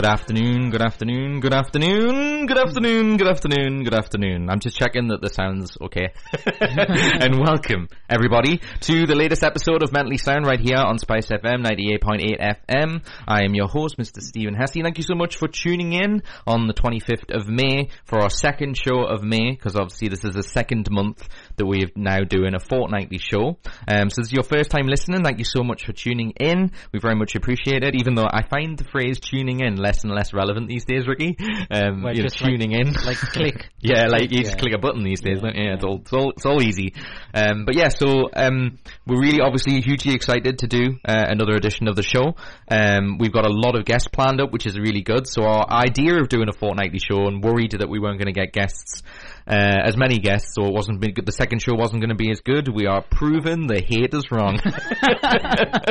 Good afternoon, good afternoon, good afternoon, good afternoon, good afternoon, good afternoon. I'm just checking that the sound's okay. and welcome, everybody, to the latest episode of Mentally Sound right here on Spice FM 98.8 FM. I am your host, Mr. Stephen Hesse. Thank you so much for tuning in on the 25th of May for our second show of May, because obviously this is the second month that we're now doing a fortnightly show. Um, so this is your first time listening. Thank you so much for tuning in. We very much appreciate it, even though I find the phrase tuning in less and less relevant these days, Ricky. Um, Well, you know, just like- tuning in. like click. Yeah, like you just Yeah. click a button these days, don't you? Yeah, it's all, it's all, it's all easy. Um, but yeah, so, um, we're really obviously hugely excited to do, uh, another edition of the show. Um, we've got a lot of guests planned up, which is really good. So our idea of doing a fortnightly show and worried that we weren't going to get guests, as many guests, so it wasn't good. The second show wasn't going to be as good. We are proving the haters wrong.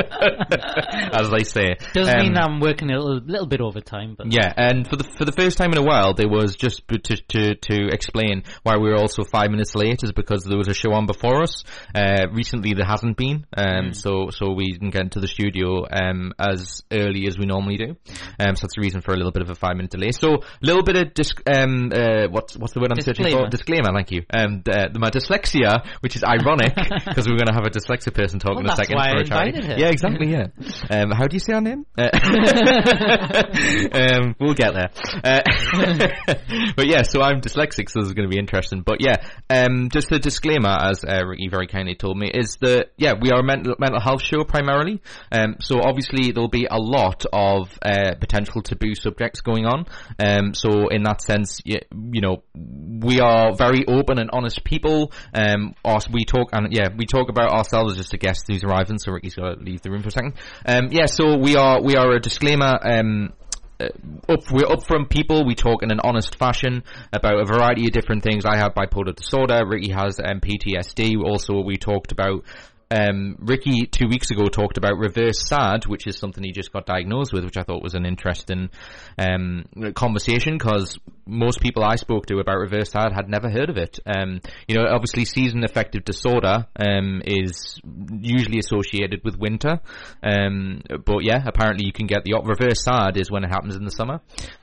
as they say. Does Um, mean I'm working a little, little bit overtime, but yeah, and for the for the first time in a while, there was just to to to explain why we were also five minutes late is because there was a show on before us. Uh, recently, there hasn't been, um, so so we didn't get into the studio um as early as we normally do. Um, so that's the reason for a little bit of a five minute delay. So a little bit of dis- um uh what's what's the word I'm searching for? Disclaimer. Thank you. Um, the, my dyslexia, which is ironic because we're going to have a dyslexic person talking Well, in a that's second why for a charity. invited her. Yeah, exactly. Yeah. Um, how do you say our name? Uh, um, we'll get there. Uh, but yeah, so I'm dyslexic, so this is going to be interesting. But yeah, um, just a disclaimer, as uh, Ricky very kindly told me, is that yeah, we are a mental mental health show primarily. Um, so obviously there'll be a lot of uh, potential taboo subjects going on. Um, so in that sense, you, you know, we are very open and honest people. Um, we talk and yeah, we talk about ourselves as just a guest who's arriving. So Ricky's got to leave the room for a second. Um, yeah, so we are we are a disclaimer. Um, uh, up, we're upfront people. We talk in an honest fashion about a variety of different things. I have bipolar disorder. Ricky has um, PTSD. Also, we talked about. Um, Ricky two weeks ago talked about reverse SAD, which is something he just got diagnosed with, which I thought was an interesting um, conversation because most people I spoke to about reverse SAD had never heard of it. Um, you know, obviously season affective disorder um, is usually associated with winter, um, but yeah, apparently you can get the reverse SAD is when it happens in the summer.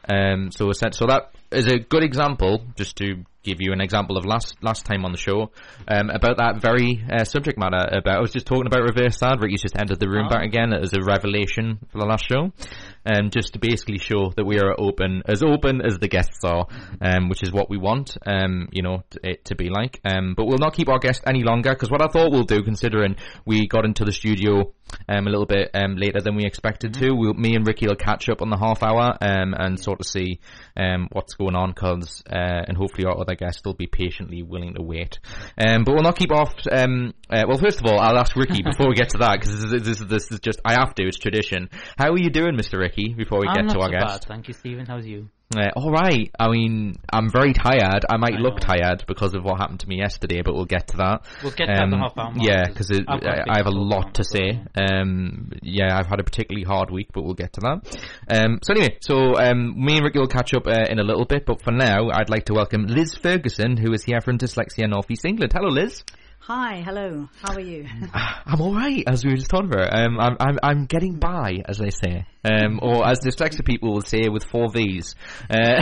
Um, so so that is a good example, just to give you an example of last last time on the show um, about that very uh, subject matter. About I was just talking about reverse SAD. Ricky's just entered the room Oh. back again as a revelation for the last show, um, just to basically show that we are open, as open as the guests are, um, which is what we want, um, you know, t- it to be like. Um, but we'll not keep our guests any longer because what I thought we'll do, considering we got into the studio um, a little bit um, later than we expected to, we'll, me and Ricky will catch up on the half hour um, and sort of see um, what's going on, cause uh, and hopefully our other guests will be patiently willing to wait. Um, but we'll not keep off. Um, uh, well, first of all, I'll ask Ricky before we get to that because this, is- this, this is just I have to. It's tradition. How are you doing, Mr. Ricky? Before we I'm get to our so guest. bad. Thank you, Stephen. How's you? Uh, all right. I mean, I'm very tired. I might I look know. tired because of what happened to me yesterday, but we'll get to that. We'll get to that the half hour mark, Yeah, because I've I, have a lot to say. Um, yeah, I've had a particularly hard week, but we'll get to that. Um, so anyway, so um, me and Ricky will catch up uh, in a little bit, but for now, I'd like to welcome Liz Ferguson, who is here from Dyslexia North East England. Hello, Liz. Hi, hello. How are you? I'm all right, as we were just talking about. Um, I'm, I'm, I'm getting by, as they say, um, or as dyslexic people will say with four V's, because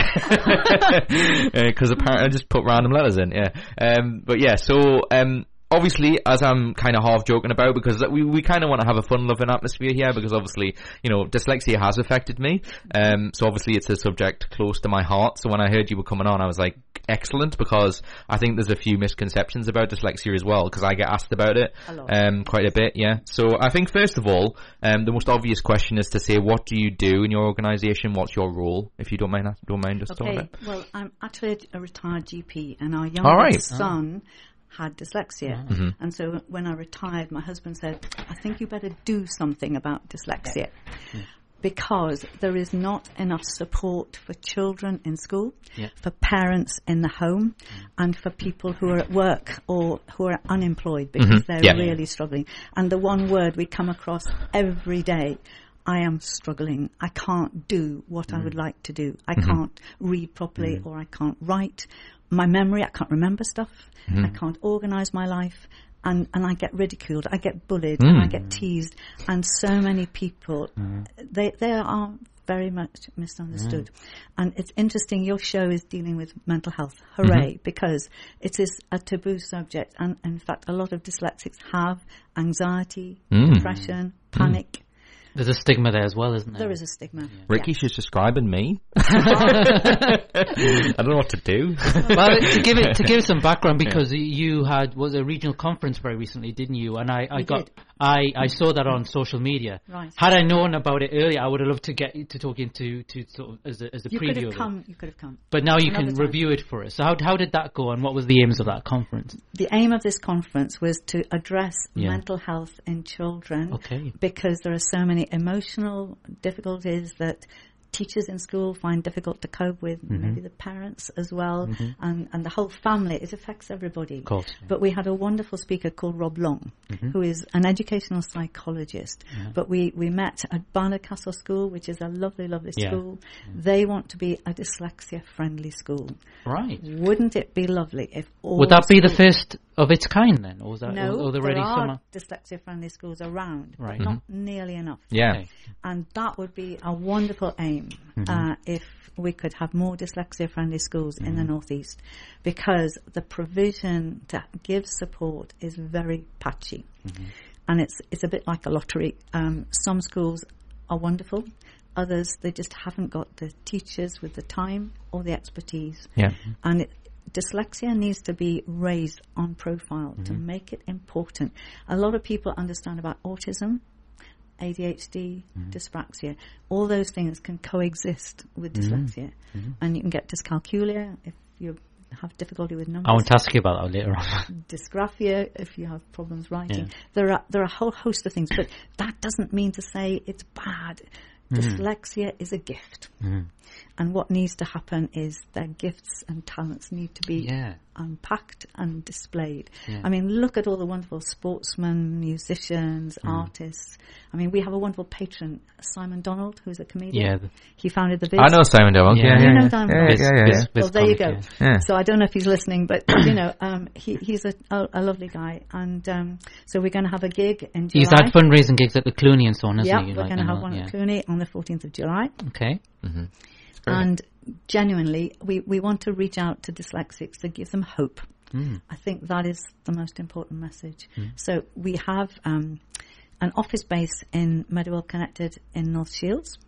apparently I just put random letters in. Yeah, um, but yeah. So um, obviously, as I'm kind of half joking about, because we we kind of want to have a fun-loving atmosphere here, because obviously, you know, dyslexia has affected me. Um, so obviously, it's a subject close to my heart. So when I heard you were coming on, I was like. Excellent, because I think there's a few misconceptions about dyslexia as well. Because I get asked about it A um, quite a bit, yeah. So I think first of all, um, the most obvious question is to say, what do you do in your organisation? What's your role? If you don't mind, don't mind just talking Okay, about. well, I'm actually a retired GP, and our All youngest right. Oh. Had dyslexia. Mm-hmm. And so when I retired, my husband said, I think you better do something about dyslexia. Because there is not enough support for children in school, Yeah. for parents in the home, mm-hmm. and for people who are at work or who are unemployed because mm-hmm. they're Yeah. really struggling. And the one word we come across every day I am struggling. I can't do what I mm-hmm. would like to do. I can't read properly or I can't write. My memory, I can't remember stuff. I can't organize my life. And, and I get ridiculed, I get bullied, and I get teased, and so many people, they, they are very much misunderstood. Mm. And it's interesting, your show is dealing with mental health. Hooray, mm-hmm. because it is a taboo subject. And in fact, a lot of dyslexics have anxiety, mm. depression, panic. There's a stigma there as well, isn't there? There is a stigma. Yeah. Ricky, yeah. she's describing me. I don't know what to do. well, to give it to give some background, because yeah. you had was a regional conference very recently, didn't you? And I, I got did. I, I saw that on social media. Right. Had I known about it earlier, I would have loved to get to talk into to sort of as a, as a you preview. Could have come, you could have come. But now you can time. review it for us. So how how did that go, and what was the aims of that conference? The aim of this conference was to address yeah. mental health in children. Okay. Because there are so many emotional difficulties that teachers in school find difficult to cope with, mm-hmm. maybe the parents as well, mm-hmm. and, and the whole family. It affects everybody. Course, yeah. But we had a wonderful speaker called Rob Long, mm-hmm. who is an educational psychologist. Yeah. But we, we met at Barnard Castle School, which is a lovely, lovely yeah. school. They want to be a dyslexia friendly school. Right. Wouldn't it be lovely if all Would that be the first of its kind then, or is that no, or, or there are dyslexia-friendly schools around, right. but not mm-hmm. nearly enough. Yeah, okay. and that would be a wonderful aim mm-hmm. uh, if we could have more dyslexia-friendly schools mm-hmm. in the mm-hmm. northeast, because the provision to give support is very patchy, mm-hmm. and it's it's a bit like a lottery. Um, some schools are wonderful. Others, they just haven't got the teachers with the time or the expertise. Yeah. And it, dyslexia needs to be raised on profile mm-hmm. to make it important. A lot of people understand about autism, ADHD, mm-hmm. dyspraxia. All those things can coexist with mm-hmm. dyslexia. Mm-hmm. And you can get dyscalculia if you have difficulty with numbers. I want to ask you about that later on. Dysgraphia if you have problems writing. Yeah. There are there are a whole host of things, but that doesn't mean to say it's bad. Mm-hmm. Dyslexia is a gift. Mm-hmm. And what needs to happen is their gifts and talents need to be yeah. unpacked and displayed. Yeah. I mean, look at all the wonderful sportsmen, musicians, mm. artists. I mean, we have a wonderful patron, Simon Donald, who's a comedian. Yeah. He founded the Viz. I know Simon Donald. Yeah, yeah, yeah. You know Simon yeah, yeah, yeah, Well, there you go. So I don't know if he's listening, but you know, um, he, he's a, a, a, lovely guy, and um, so we're going to have a gig in July. He's had fundraising gigs at the Cluny and so on, isn't yeah, he? we're going to have one at Cluny on the 14th of July. Okay. Mm-hmm. And genuinely, we, we want to reach out to dyslexics to give them hope. Mm. I think that is the most important message. Mm. So we have um, an office base in Meadowell Connected in North Shields.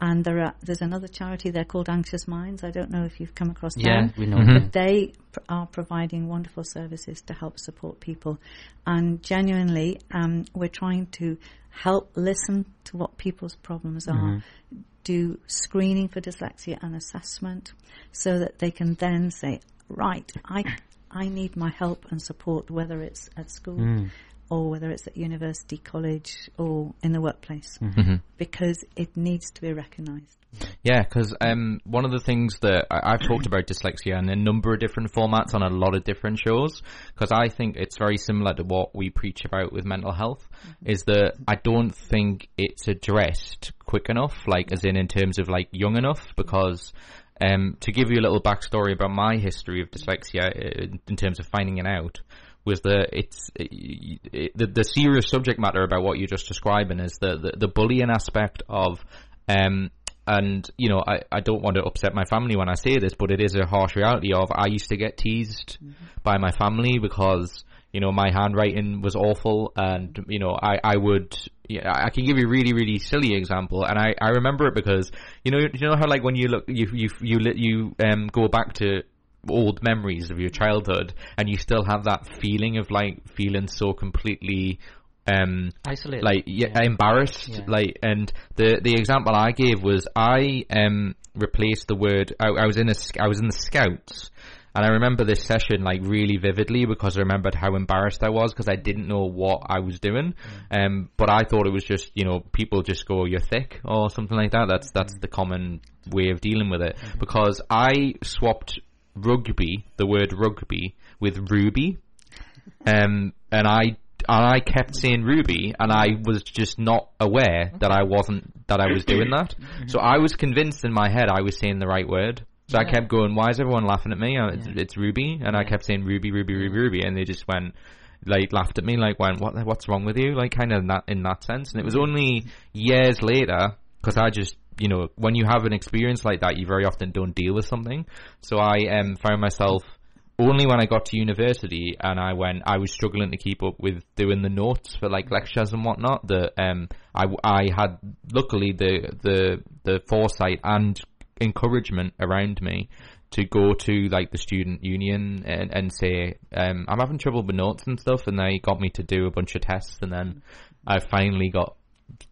And there are, there's another charity there called Anxious Minds. I don't know if you've come across yeah, them. we know. Mm-hmm. But they pr- are providing wonderful services to help support people. And genuinely, um, we're trying to help listen to what people's problems are, mm-hmm do screening for dyslexia and assessment so that they can then say, right, I, I need my help and support, whether it's at school mm. Or whether it's at university, college, or in the workplace, mm-hmm. because it needs to be recognised. Yeah, because um, one of the things that I, have talked about dyslexia in a number of different formats on a lot of different shows, because I think it's very similar to what we preach about with mental health, mm-hmm. is that I don't think it's addressed quick enough, like as in in terms of like young enough, because um, to give you a little backstory about my history of dyslexia uh, in terms of finding it out, was that it's it, it, the, the serious subject matter about what you're just describing is the, the, the bullying aspect of um, and you know I, I don't want to upset my family when I say this, but it is a harsh reality of I used to get teased mm-hmm. by my family because you know my handwriting was awful, and you know I I would yeah, I can give you a really really silly example, and I, I remember it because you know you know how like when you look you you you you um go back to old memories of your childhood and you still have that feeling of like feeling so completely um isolated like yeah, yeah. embarrassed yeah. like and the the example i gave was i um replaced the word I, I was in a i was in the scouts and I remember this session like really vividly because I remembered how embarrassed I was because I didn't know what I was doing. Mm. Um, but I thought it was just you know people just go you're thick or something like that. That's that's mm. the common way of dealing with it mm-hmm. because I swapped rugby, the word rugby, with ruby, um, and I and I kept saying Ruby, and I was just not aware that I wasn't that I was doing that. So I was convinced in my head I was saying the right word. So yeah. I kept going, "Why is everyone laughing at me? Uh, it's, yeah. it's Ruby," and I kept saying Ruby, Ruby, Ruby, Ruby, and they just went like laughed at me, like went, "What? What's wrong with you?" Like kind of in that in that sense. And it was only years later because I just you know, when you have an experience like that, you very often don't deal with something. So I um, found myself only when I got to university and I went, I was struggling to keep up with doing the notes for like lectures and whatnot. That um, I, I had luckily the the the foresight and encouragement around me to go to like the student union and, and say um, I'm having trouble with notes and stuff, and they got me to do a bunch of tests, and then I finally got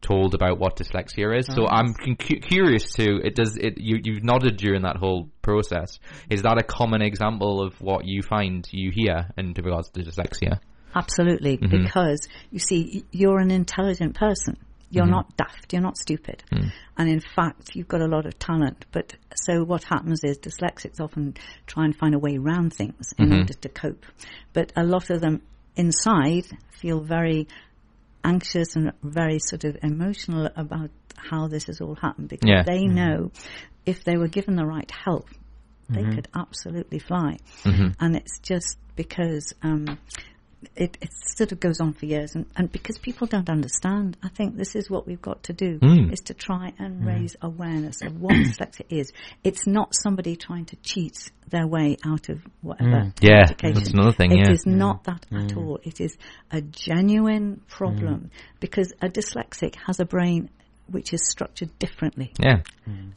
told about what dyslexia is. So oh, I'm cu- curious too. It does it. You you've nodded during that whole process. Is that a common example of what you find you hear in regards to dyslexia? Absolutely, mm-hmm. because you see, you're an intelligent person. You're mm-hmm. not daft. You're not stupid. Hmm. And in fact, you've got a lot of talent. But so what happens is dyslexics often try and find a way around things in mm-hmm. order to cope. But a lot of them inside feel very anxious and very sort of emotional about how this has all happened because Yeah. they mm-hmm. know if they were given the right help, they mm-hmm. could absolutely fly. Mm-hmm. And it's just because um, it, it sort of goes on for years, and, and because people don't understand, I think this is what we've got to do: hmm. is to try and hmm. raise awareness of what dyslexia is. It's not somebody trying to cheat their way out of whatever hmm. Yeah, education. that's another thing, It yeah. is not that at all. It is a genuine problem because a dyslexic has a brain which is structured differently Yeah.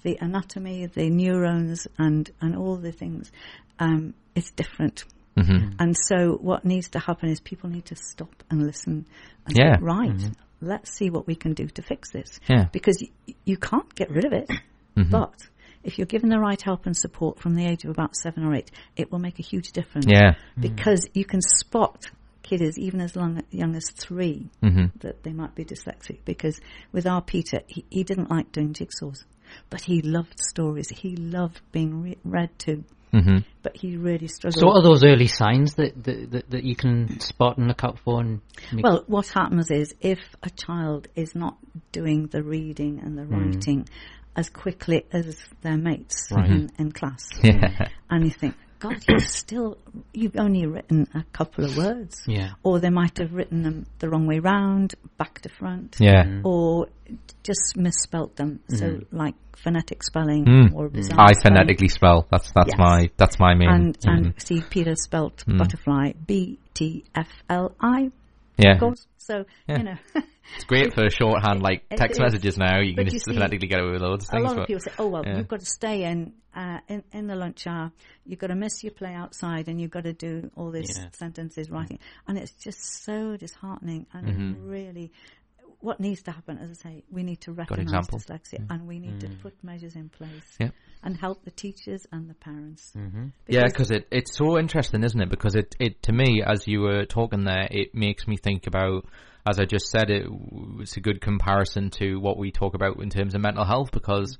the anatomy, the neurons, and and all the things, um, it's different. Mm-hmm. And so, what needs to happen is people need to stop and listen and Yeah. say, right, let's see what we can do to fix this. Yeah. Because y- you can't get rid of it, but if you're given the right help and support from the age of about seven or eight, it will make a huge difference. Yeah. Because you can spot kiddies even as long, young as 3 Mm-hmm. that they might be dyslexic. Because with our Peter, he, he didn't like doing jigsaws, but he loved stories. He loved being re- read to, Mm-hmm. but he really struggled. So what are those early signs that, that, that, that you can spot and look out for? And Well, what happens is if a child is not doing the reading and the writing as quickly as their mates in, in class, Yeah. and you think, God, you've still, you've only written a couple of words. Yeah. Or they might have written them the wrong way round, back to front. Yeah. Mm. Or just misspelt them. So mm. like phonetic spelling Mm. or mm. bizarre I spelling. phonetically spell. That's that's Yes. my that's my main. And, and see, Peter spelt butterfly B T F L I, yeah. of course. So, Yeah. you know, It's great for shorthand like text messages now. You can But just see, phonetically get away with loads of things. a lot of people say, "Oh well, yeah. you've got to stay in, uh, in in the lunch hour. You've got to miss your play outside, and you've got to do all these Yeah. sentences writing." And it's just so disheartening, and Mm-hmm. really. What needs to happen, as I say, we need to recognise dyslexia, and we need to put measures in place, Yeah. And help the teachers and the parents. Mm-hmm. Yeah, because it, it's so interesting, isn't it? Because it, it to me, as you were talking there, it makes me think about, as I just said, it, it's a good comparison to what we talk about in terms of mental health. Because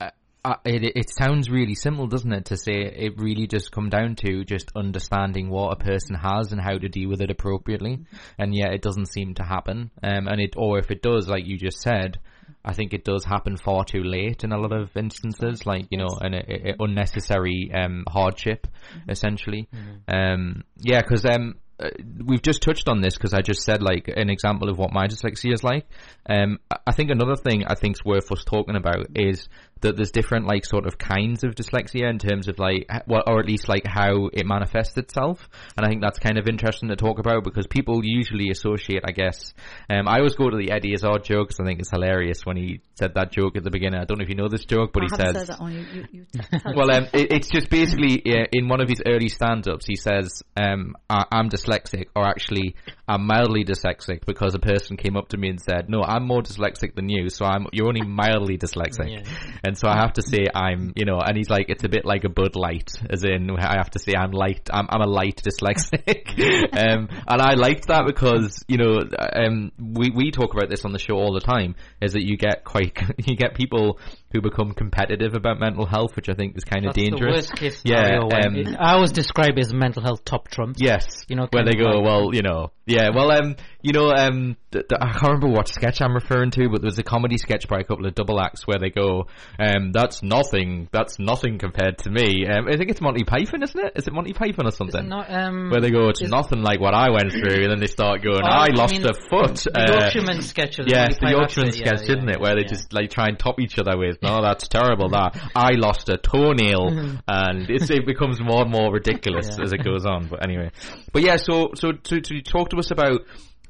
uh, uh, it it sounds really simple, doesn't it? To say it really just come down to just understanding what a person has and how to deal with it appropriately, and yet it doesn't seem to happen. Um, and it, or if it does, like you just said. I think it does happen far too late in a lot of instances, like you know, an a, a unnecessary um, hardship, essentially. Um, yeah, because um, uh, we've just touched on this because I just said like an example of what my dyslexia is like. Um, I- I think another thing I think's worth us talking about is that there's different like sort of kinds of dyslexia in terms of like well, or at least like how it manifests itself. And I think that's kind of interesting to talk about because people usually associate, I guess. Um, I always go to the Eddie Izzard joke 'cause I think it's hilarious when he said that joke at the beginning. I don't know if you know this joke, but I he says said that on you. you, you tell well, um, it, it's just basically uh, in one of his early stand-ups, he says, um, I, "I'm dyslexic," or actually, "I'm mildly dyslexic," because a person came up to me and said, "No, I'm more dyslexic than you, so I'm you're only mildly dyslexic." Yeah. And so I have to say I'm, you know, and he's like, it's a bit like a Bud Light, as in I have to say I'm light, I'm, I'm a light dyslexic. um, and I liked that because, you know, um, we, we talk about this on the show all the time, is that you get quite, you get people who become competitive about mental health, which I think is kind of That's dangerous. the worst case Yeah, um, it- I always describe it as mental health top trump. Yes, You know, where they go, like- well, you know, yeah, well, um, you know, um, th- th- I can't remember what sketch I'm referring to, but there was a comedy sketch by a couple of double acts where they go, um, that's nothing, that's nothing compared to me. Um, I think it's Monty Python, isn't it? Is it Monty Python or something? Not, um, where they go, it's nothing like what I went through, and then they start going, Oh, I I lost mean, a foot. the uh, Yorkshireman sketch. Yes, the Yorkshireman sketch, yeah, isn't yeah, it? Where they just like try and top each other with no, that's terrible. That I lost a toenail, and it becomes more and more ridiculous yeah. as it goes on. But anyway, but yeah. So so to, to talk to us about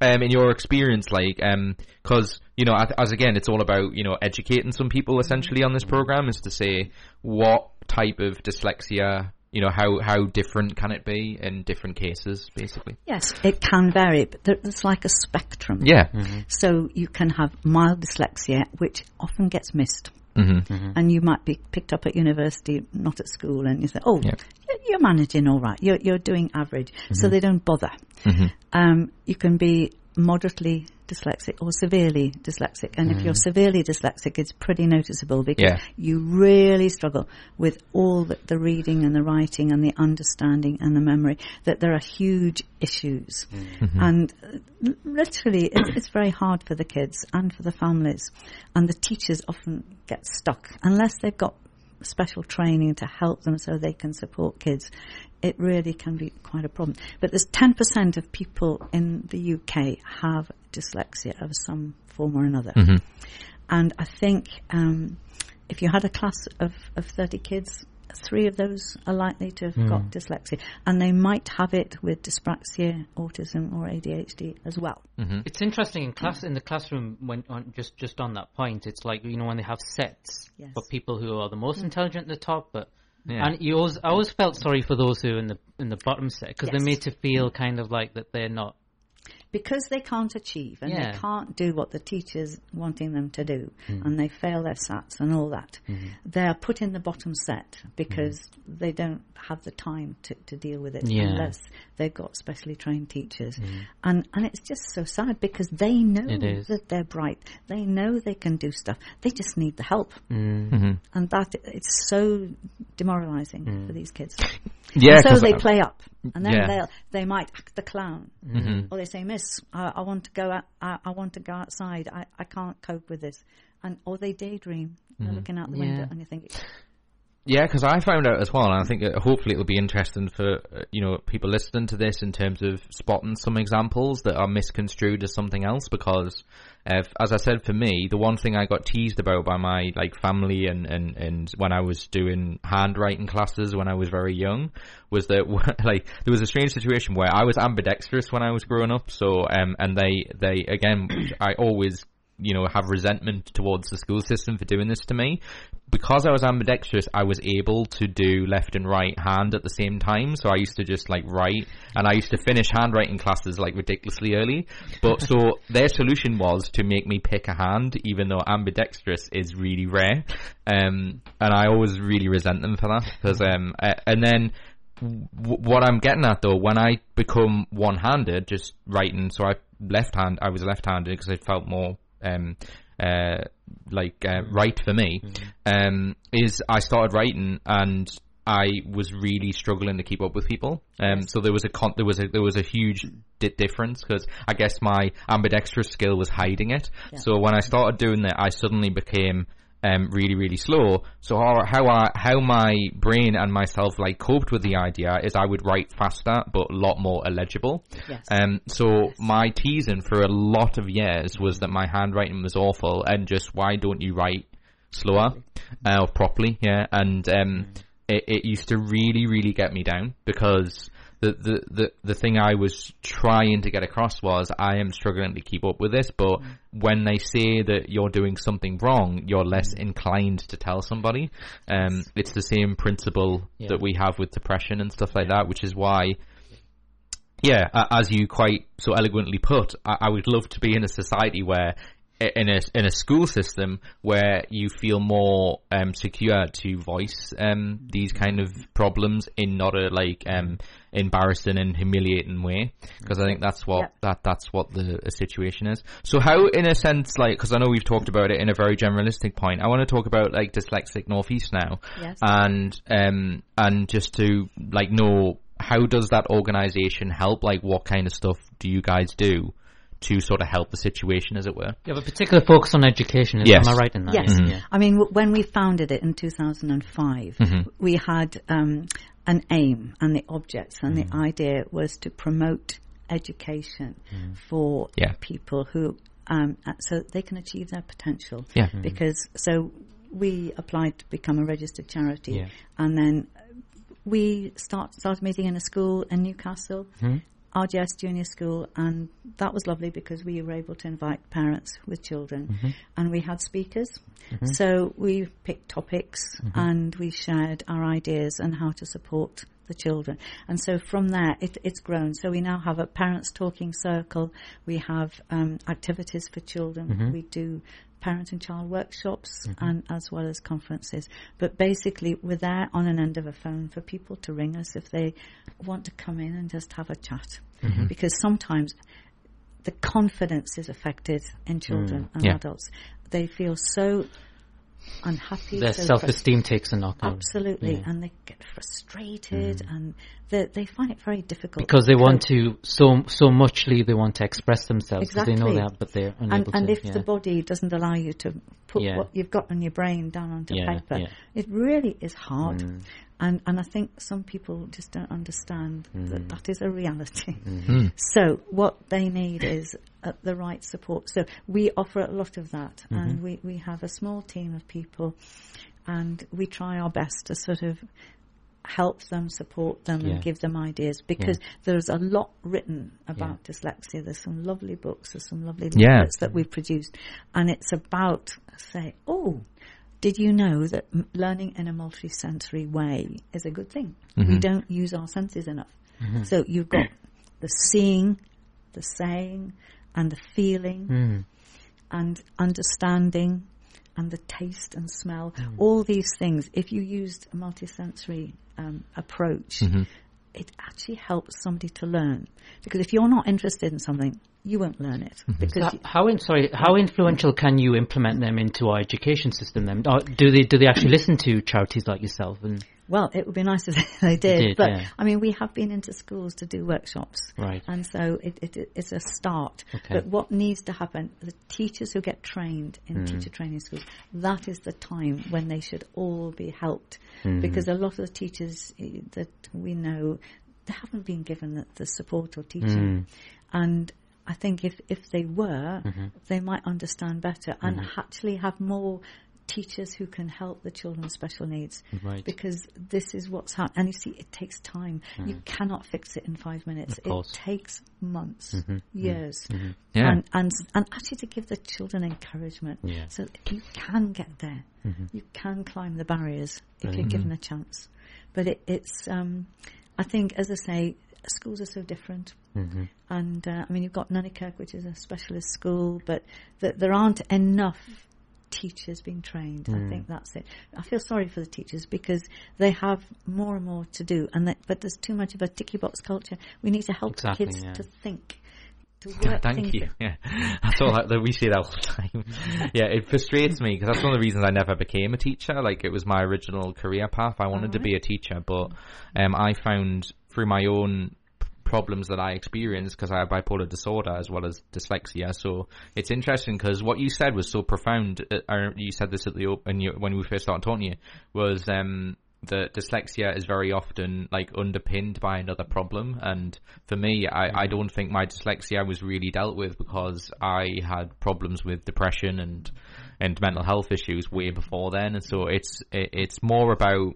um, in your experience, like, because um, you know, as, as, again, it's all about you know educating some people essentially on this program is to say what type of dyslexia, you know, how how different can it be in different cases, basically. Yes, it can vary, but it's like a spectrum. Yeah. Mm-hmm. So you can have mild dyslexia, which often gets missed. Mm-hmm. Mm-hmm. And you might be picked up at university, not at school, and you say, "Oh, yeah. you're managing all right. You're you're doing average," so mm-hmm. they don't bother. Mm-hmm. Um, you can be moderately dyslexic or severely dyslexic. And mm. if you're mm. severely dyslexic, it's pretty noticeable because yeah. you really struggle with all the, the, reading and the writing and the understanding and the memory, that there are huge issues. Mm-hmm. And uh, literally, it's, it's very hard for the kids and for the families. And the teachers often get stuck unless they've got special training to help them so they can support kids it really can be quite a problem. But there's 10% of people in the UK have dyslexia of some form or another. Mm-hmm. And I think um, if you had a class of, of 30 kids, three of those are likely to have mm. got dyslexia, and they might have it with dyspraxia, autism, or ADHD as well. Mm-hmm. It's interesting in class in the classroom when on, just just on that point. It's like you know when they have sets yes. for people who are the most mm. intelligent at the top, but yeah. And you always, I always felt sorry for those who are in the in the bottom set because yes. they're made to feel kind of like that they're not because they can't achieve and yeah. they can't do what the teacher's wanting them to do mm. and they fail their SATs and all that, mm. they are put in the bottom set because mm. they don't have the time to, to deal with it yeah. unless they've got specially trained teachers. Mm. And and it's just so sad because they know that they're bright. They know they can do stuff. They just need the help. Mm. Mm-hmm. And that it's so demoralizing mm. for these kids. Yeah, and so they play up, and then yeah. they they might act the clown, mm-hmm. or they say, "Miss, I, I want to go out. I, I, want to go outside. I, I can't cope with this," and or they daydream. They're mm-hmm. looking out the yeah. window, and you think, yeah, because I found out as well, and I think hopefully it'll be interesting for uh, you know people listening to this in terms of spotting some examples that are misconstrued as something else. Because, uh, as I said, for me, the one thing I got teased about by my like family and and and when I was doing handwriting classes when I was very young was that like there was a strange situation where I was ambidextrous when I was growing up. So um and they they again I always you know, have resentment towards the school system for doing this to me. Because I was ambidextrous, I was able to do left and right hand at the same time. So I used to just like write, and I used to finish handwriting classes like ridiculously early. But so their solution was to make me pick a hand, even though ambidextrous is really rare. Um, and I always really resent them for that because um, and then what I'm getting at though, when I become one-handed, just writing, so I left hand, I was left-handed because I felt more um, uh, like uh, right for me mm-hmm. um, is I started writing and I was really struggling to keep up with people. Um, so there was a con- there was a there was a huge di- difference because I guess my ambidextrous skill was hiding it. Yeah. So when I started doing that, I suddenly became um, really, really slow. So how, how I, how my brain and myself like coped with the idea is I would write faster, but a lot more illegible. Yes. Um, so yes. my teasing for a lot of years was that my handwriting was awful and just why don't you write slower, uh, properly? Yeah. And, um, mm. it, it used to really, really get me down because the, the, the, the thing I was trying to get across was I am struggling to keep up with this, but mm. when they say that you're doing something wrong, you're less mm. inclined to tell somebody. Um, it's the same principle yeah. that we have with depression and stuff like that, which is why yeah, as you quite so eloquently put, I, I, would love to be in a society where in a in a school system where you feel more um, secure to voice um, these kind of problems in not a like um, embarrassing and humiliating way because I think that's what that that's what the situation is. So how, in a sense, like because I know we've talked about it in a very generalistic point, I want to talk about like dyslexic northeast now, yes. and um and just to like know how does that organization help? Like, what kind of stuff do you guys do? To sort of help the situation, as it were. You have a particular focus on education, yes. am I right in that? Yes. Mm-hmm. Yeah. I mean, w- when we founded it in 2005, mm-hmm. we had um, an aim and the objects, and mm-hmm. the idea was to promote education mm. for yeah. people who, um, so they can achieve their potential. Yeah. Because, so we applied to become a registered charity, Yeah. and then we start started meeting in a school in Newcastle, Hmm? RGS Junior School, and that was lovely because we were able to invite parents with children, Mm-hmm. and we had speakers. So we picked topics Mm-hmm. and we shared our ideas and how to support the children. And so from there, it, it's grown. So we now have a parents talking circle. We have um, activities for children. Mm-hmm. We do parent and child workshops and as well as conferences. But basically, we're there on an end of a phone for people to ring us if they want to come in and just have a chat. Mm-hmm. Because sometimes the confidence is affected in children and Yeah. adults. They feel so unhappy. Their so self-esteem takes a knock. Absolutely, Yeah. and they get frustrated, and they they find it very difficult because they want to so so muchly they want to express themselves because they know Exactly. that, but they're unable And, and to. if yeah. the body doesn't allow you to put Yeah. what you've got in your brain down onto paper, it really is hard. Mm. And and I think some people just don't understand Mm. that that is a reality. Mm-hmm. So what they need is uh, the right support. So we offer a lot of that, Mm-hmm. and we we have a small team of people, and we try our best to sort of help them, support them, Yeah. and give them ideas because there's a lot written about dyslexia. There's some lovely books, there's some lovely Yeah. that we've produced, and it's about say, oh. Did you know that m- learning in a multisensory way is a good thing? We don't use our senses enough. So you've got the seeing, the saying, and the feeling, Mm. and understanding, and the taste and smell. All these things, if you used a multisensory um, approach, it actually helps somebody to learn. Because if you're not interested in something, you won't learn it. Because How, how in, sorry, how influential can you implement them into our education system? Then, or do they do they actually listen to charities like yourself? And Well, it would be nice if they did, did, but yeah. I mean, we have been into schools to do workshops, Right. And so it, it, it's a start. Okay. But what needs to happen? The teachers who get trained in Mm. teacher training schools, that is the time when they should all be helped, Mm-hmm. because a lot of the teachers eh, that we know, they haven't been given the, the support or teaching, Mm. and. I think if, if they were, Mm-hmm. they might understand better and actually have more teachers who can help the children with special needs Right. because this is what's happening. And you see, it takes time. You cannot fix it in five minutes. Mm. It takes months, Mm-hmm. years, Yeah. and, and and actually to give the children encouragement, Yeah. so you can get there. You can climb the barriers if you're given a chance. But it, it's, um, I think, as I say, schools are so different. Mm-hmm. And uh, I mean, you've got Nunnykirk, which is a specialist school, but th- there aren't enough teachers being trained. I think that's it. I feel sorry for the teachers because they have more and more to do, and that, but there's too much of a ticky box culture. We need to help Exactly, kids yeah. to think, to work Thank you. Yeah, that's all. That, we say that all the time. yeah, it frustrates me because that's one of the reasons I never became a teacher. Like it was my original career path. I wanted to be a teacher, but um, I found through my own problems that I experienced because I have bipolar disorder as well as dyslexia. So it's interesting because what you said was so profound. Uh, uh, you said this at the op- when, when we first started talking to you was um, that dyslexia is very often like underpinned by another problem. And for me, I, I don't think my dyslexia was really dealt with because I had problems with depression and and mental health issues way before then. And so it's it, it's more about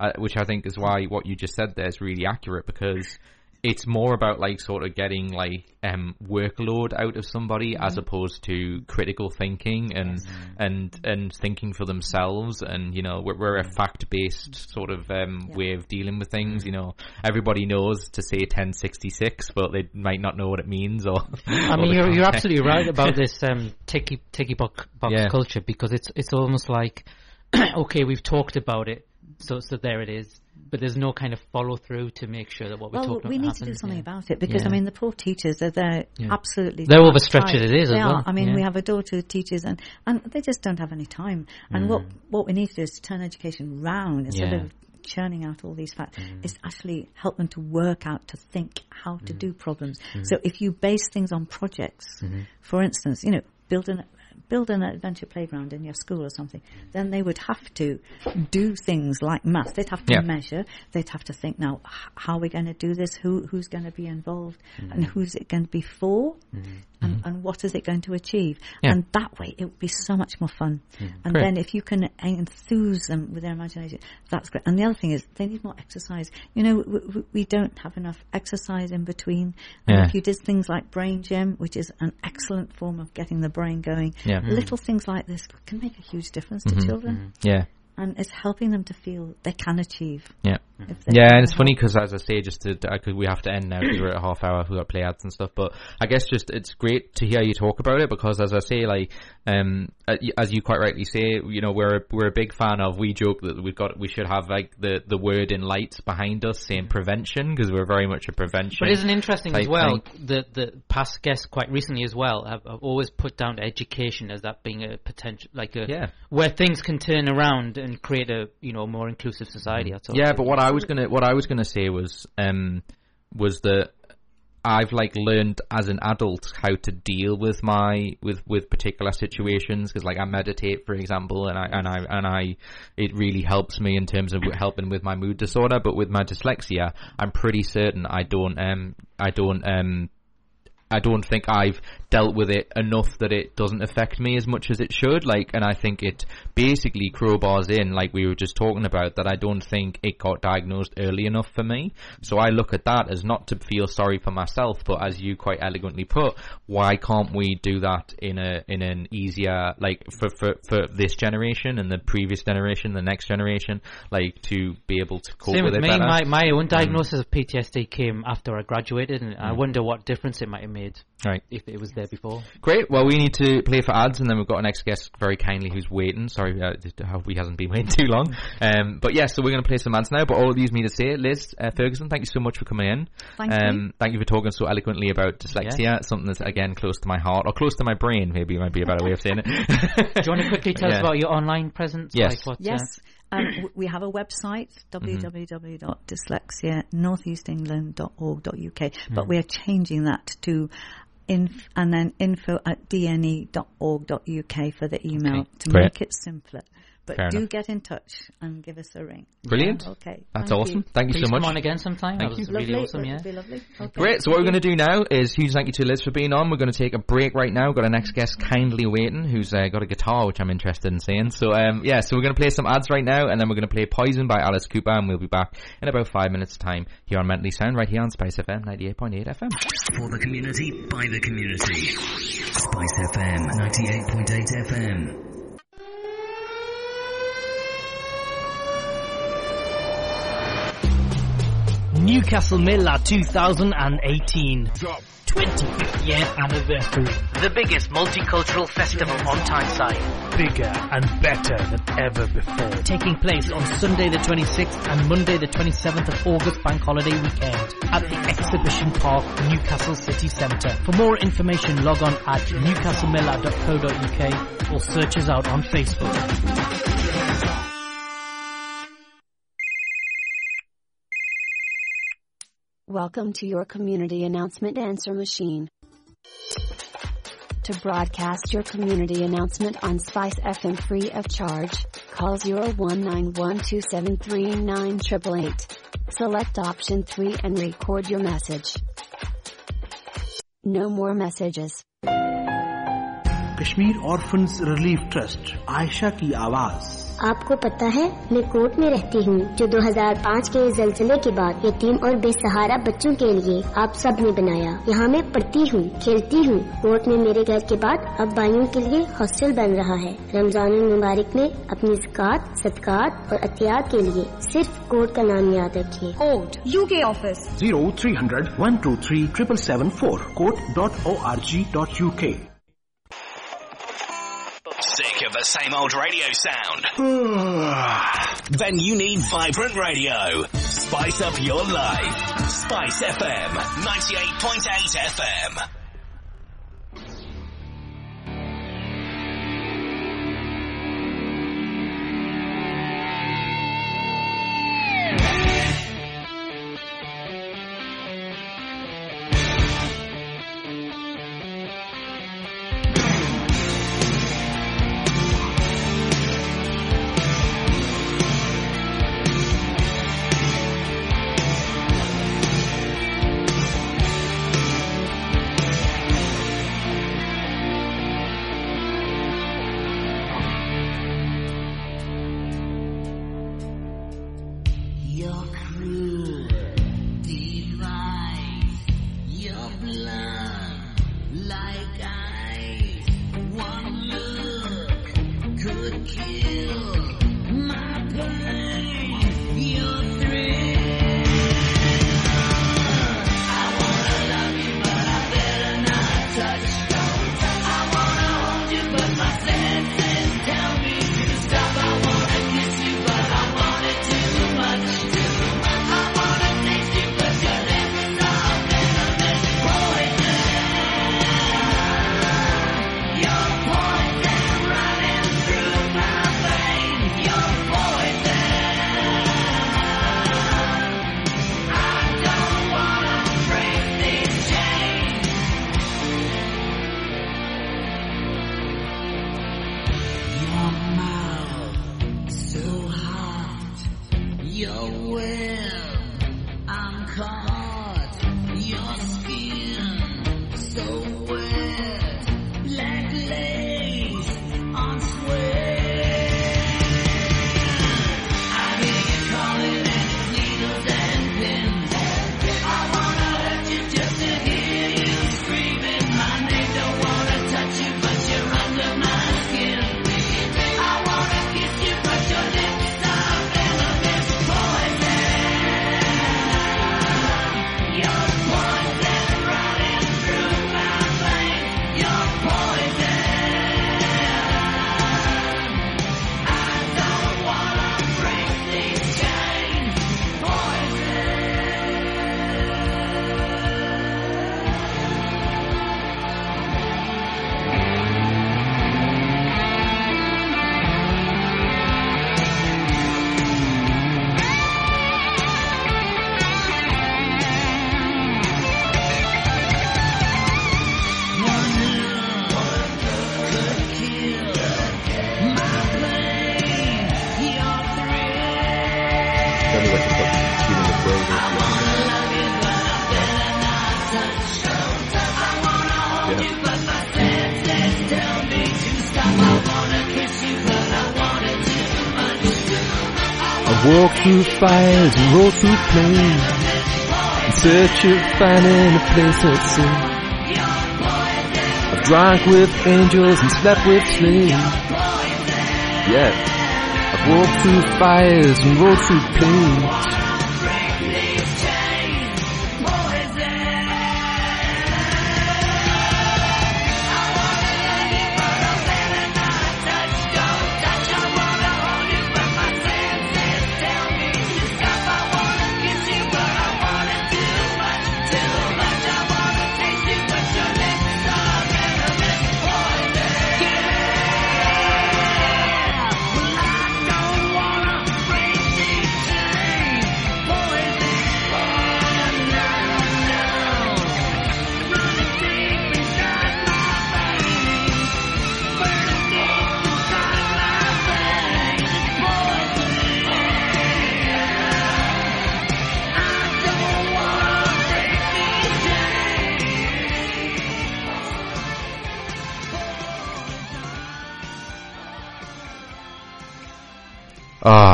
uh, which I think is why what you just said there is really accurate because it's more about like sort of getting like um workload out of somebody as opposed to critical thinking and and and thinking for themselves and you know we're, we're a fact based sort of um way of dealing with things you know. Everybody knows to say 1066 but they might not know what it means or I mean, you're, you're absolutely right about this um, ticky ticky box, box Yeah. culture because it's it's almost like okay, we've talked about it, so so there it is, but there's no kind of follow through to make sure that what we're Well, talking about. Well we need to do something yeah. about it because Yeah. I mean the poor teachers are they're Yeah. absolutely They're overstretched as it is They as are. well. I mean, we have a daughter who teaches and and they just don't have any time. And what what we need to do is to turn education round instead Mm. Mm. of churning out all these facts. Is actually help them to work out to think how to do problems. Mm. So if you base things on projects, Mm-hmm. for instance, you know, build an build an adventure playground in your school or something, then they would have to do things like math. They'd have to yeah. measure. They'd have to think now, how are we going to do this? Who who's going to be involved, mm-hmm. and who's it going to be for, mm-hmm. and, and what is it going to achieve? Yeah. And that way, it would be so much more fun. Mm-hmm. And Great. then if you can enthuse them with their imagination, that's great. And the other thing is, they need more exercise. You know, we, we don't have enough exercise in between. And yeah. if you did things like brain gym, which is an excellent form of getting the brain going. Yeah. Little things like this can make a huge difference to mm-hmm. children. Mm-hmm. Yeah and it's helping them to feel they can achieve. Yeah, yeah, and it's funny because as I say, just to, I could, we have to end now because we're at a half hour. We've got play ads and stuff, but I guess just it's great to hear you talk about it because as I say, like um, uh, as you quite rightly say, you know, we're we're a big fan of. We joke that we've got we should have like the the word in lights behind us saying prevention because we're very much a prevention. But isn't interesting as well that the past guests quite recently as well have, have, always put down education as that being a potential like a yeah. where things can turn around and create a you know more inclusive society. Yeah, but what I was gonna what I was gonna say was um was that I've like learned as an adult how to deal with my with with particular situations because like I meditate for example and I and I and I it really helps me in terms of helping with my mood disorder but with my dyslexia I'm pretty certain I don't um I don't um I don't think I've dealt with it enough that it doesn't affect me as much as it should. Like, and I think it basically crowbars in, like we were just talking about, that I don't think it got diagnosed early enough for me. So I look at that as not to feel sorry for myself, but as you quite elegantly put, why can't we do that in a in an easier like for for for this generation and the previous generation, the next generation, like to be able to cope Same with, with it me. Better? My my own diagnosis mm. of PTSD came after I graduated, and mm. I wonder what difference it might have made. Right. If it was there before. Great. Well, we need to play for ads, and then we've got our next guest very kindly who's waiting. Sorry, uh, I hope he hasn't been waiting too long. Um, but yeah, so we're going to play some ads now. But all of these me to say, Liz uh, Ferguson, thank you so much for coming in. Thank um, you. Thank you for talking so eloquently about dyslexia. Yeah. Something that's again close to my heart or close to my brain. Maybe might be a better way of saying it. Do you want to quickly tell yeah. us about your online presence? Yes. Like what, yes. Uh, um, we have a website, mm-hmm. www.dyslexianortheastengland.org.uk, mm-hmm. but we're changing that to inf- and then info at dne.org.uk for the email okay. to Great. make it simpler. But Fair do enough. get in touch and give us a ring. Brilliant. Yeah, okay. That's Thank awesome. You. Thank you Please so much. Come on again sometime. Thank that was you. really lovely. awesome. Yeah. Be lovely. Okay. Great. So what we're going to do now is huge thank you to Liz for being on. We're going to take a break right now. We've got our next guest kindly waiting, who's uh, got a guitar, which I'm interested in seeing. So um, yeah, so we're going to play some ads right now, and then we're going to play Poison by Alice Cooper, and we'll be back in about five minutes' time here on Mentally Sound, right here on Spice FM 98.8 FM. For the community, by the community. Spice FM 98.8 FM. Newcastle Mela 2018. 25th year anniversary. The biggest multicultural festival on Tyneside. Bigger and better than ever before. Taking place on Sunday the 26th and Monday the 27th of August bank holiday weekend at the Exhibition Park, Newcastle City Centre. For more information log on at newcastlemela.co.uk or search us out on Facebook. Welcome to your community announcement answer machine. To broadcast your community announcement on Spice FM free of charge, call 0191273988. Select option 3 and record your message. No more messages. Kashmir Orphans Relief Trust, Aisha ki आवाज आपको पता है मैं court में रहती हूँ जो 2005 के जलजले के बाद यतीम और बेसहारा बच्चों के लिए आप सबने बनाया। यहाँ मैं पढ़ती हूँ खेलती हूँ। कोर्ट में मेरे घर के बाद अब भाइयों के लिए हॉस्टल बन रहा है। रमज़ान मुबारक में अपनी जक़ात सदकात और अतियात के लिए सिर्फ़ कोर्ट का नाम याद रखिए। Court U K office zero three hundred one two three triple seven four court dot O R G dot U K of the same old radio sound? then you need vibrant radio. Spice up your life. Spice FM, 98.8 FM. Flames in search of finding a place at sea. I've drank with angels and slept with slaves. Yeah, I've walked through fires and rolled through plains.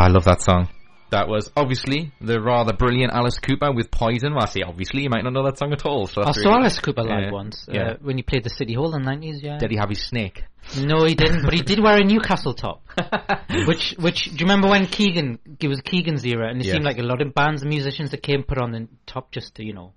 I love that song. That was obviously the rather brilliant Alice Cooper with Poison. Well, I say obviously, you might not know that song at all. So I saw really Alice Cooper live yeah. once. Uh, yeah. when he played the City Hall in the nineties. Yeah. Did he have his snake? No, he didn't. but he did wear a Newcastle top. which, which, do you remember when Keegan? It was Keegan's era, and it yeah. seemed like a lot of bands and musicians that came put on the top just to, you know,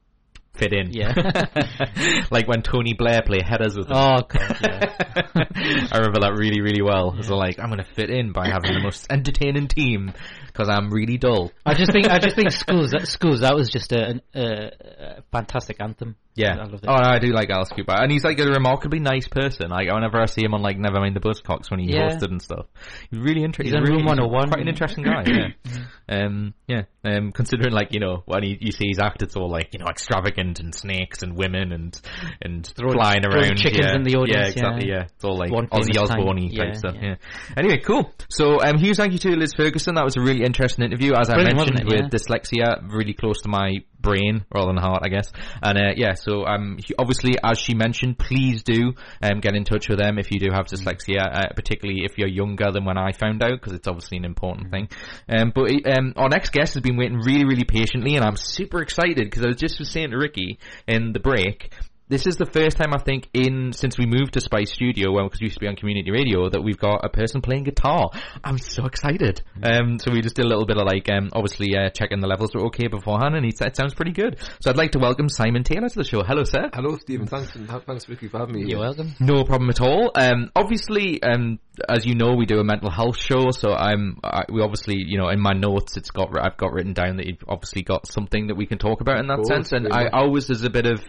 fit in. Yeah. like when Tony Blair played headers with them. Oh god, yeah. I remember that really, really well. Yeah. So like, I'm gonna fit in by having the most entertaining team because I'm really dull. I just think, I just think schools, that, schools, that was just a, a, a fantastic anthem. Yeah. I love it. Oh, I do like Alice Cooper. And he's like a remarkably nice person. Like, whenever I see him on like Nevermind the Buzzcocks when he yeah. hosted and stuff. He's really interesting. He's, he's really, 101. Quite an interesting guy, yeah. um, yeah. Um, considering like, you know, when he, you see his act, it's all like, you know, extravagant and snakes and women and, and throwing, flying around. chickens yeah. in the audience. Yeah, exactly, yeah. yeah. It's all like One Ozzy Osbourne type yeah, stuff, yeah. Anyway, cool. So, um, huge thank you to Liz Ferguson. That was a really interesting interview. As Brilliant, I mentioned, with dyslexia, really close to my brain rather than heart, I guess. And uh, yeah, so um, obviously, as she mentioned, please do um, get in touch with them if you do have dyslexia, uh, particularly if you're younger than when I found out, because it's obviously an important thing. Um, but um, our next guest has been waiting really, really patiently, and I'm super excited because I was just saying to Ricky in the break this is the first time I think in since we moved to Spice Studio, well, because we used to be on community radio, that we've got a person playing guitar. I'm so excited. Um, so we just did a little bit of like, um, obviously uh, checking the levels were okay beforehand, and he said it sounds pretty good. So I'd like to welcome Simon Taylor to the show. Hello, sir. Hello, Stephen. Thanks, thanks, Ricky, for having me. You're welcome. No problem at all. Um, obviously, um, as you know, we do a mental health show, so I'm I, we obviously, you know, in my notes, it's got I've got written down that you've obviously got something that we can talk about in that course, sense, and I always there's a bit of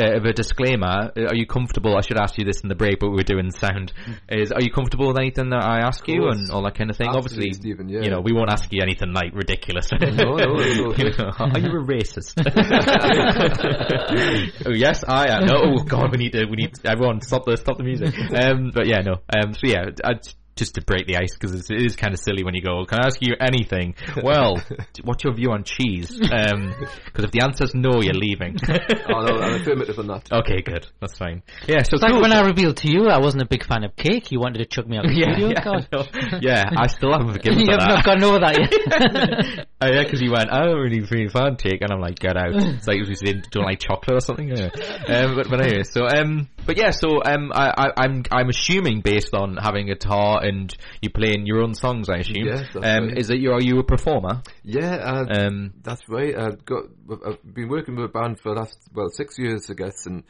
uh, of a disclaimer. Uh, are you comfortable? I should ask you this in the break, but we're doing sound. Is are you comfortable with anything that I ask you and all that kind of thing? Absolutely, Obviously, Stephen, yeah. you know, we won't ask you anything like ridiculous. no, no, no, no. you know, are you a racist? oh yes, I am. No, oh god, we need to. We need everyone stop the stop the music. Um, but yeah, no. Um, so yeah, I just to break the ice because it is kind of silly when you go, "Can I ask you anything?" Well, what's your view on cheese? Because um, if the answer's no, you're leaving. oh, no, I'm affirmative on that. Okay, good. That's fine. Yeah, so it's cool. like when I revealed to you I wasn't a big fan of cake. You wanted to chuck me out of the yeah, studio. Yeah, yeah, I still haven't forgiven you for have that. not gotten over that yet. oh yeah, because you went, "I don't really feel fan cake," and I'm like, "Get out!" It's like you said, don't like chocolate or something. Yeah. Um, but, but anyway, so um, but yeah, so um, I, I, I'm I'm assuming based on having a guitar and you playing your own songs, I assume. Yes, um, right. is that you are you a performer? Yeah, uh, Um, that's right. I've got. I've been working with a band for the last well six years, I guess, and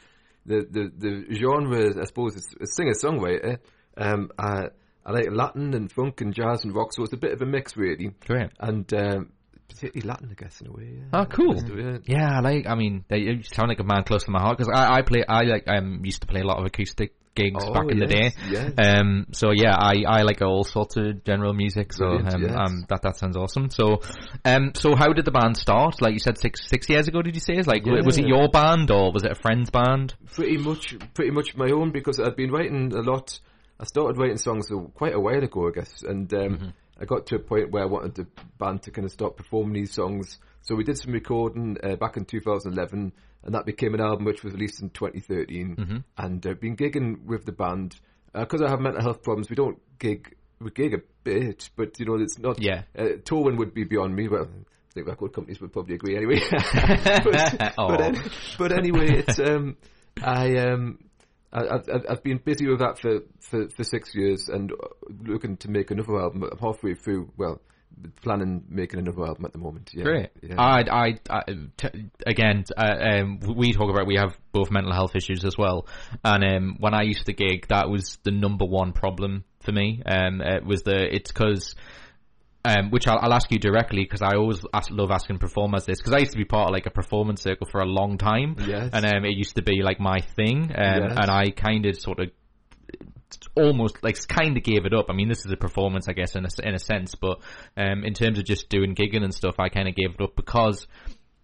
the the, the genre, I suppose, is, is singer songwriter. Um, I I like Latin and funk and jazz and rock, so it's a bit of a mix, really. Great. And um, particularly Latin, I guess, in a way. Yeah. Oh, cool. Yeah. Yeah, I like. I mean, they you sound like a man close to my heart because I, I play. I like. I um, used to play a lot of acoustic gigs Oh, back in the day. yes, yes. Um, so yeah, I, I like all sorts of general music. So um, yes. um, that that sounds awesome. So, um, so how did the band start? Like you said, six six years ago. Did you say? Like, w was it your band or was it a friend's band? pretty much pretty much my own because I'd been writing a lot. I started writing songs quite a while ago, I guess, and um, I got to a point where I wanted the band to kind of start performing these songs. So we did some recording uh, back in 2011, and that became an album which was released in 2013. And I've been gigging with the band because I have mental health problems. We don't gig. We gig a bit, but you know it's not. Yeah. Uh, touring would be beyond me. Well, I think record companies would probably agree anyway. but, but, an- but anyway, it's um, I um, I, I've, I've- I've been busy with that for, for, for six years and uh, looking to make another album. I'm halfway through. Well, planning making another album at the moment. Yeah, Great. Yeah. I, I, I t- again, uh, um, we talk about we have both mental health issues as well, and um, when I used to gig, that was the number one problem for me. Um, it was the it's because. Um, which I'll, I'll ask you directly because I always ask, love asking performers this because I used to be part of like a performance circle for a long time, Yes. and um, it used to be like my thing, um, Yes. and I kind of sort of almost like kind of gave it up. I mean, this is a performance, I guess, in a, in a sense, but um, in terms of just doing gigging and stuff, I kind of gave it up because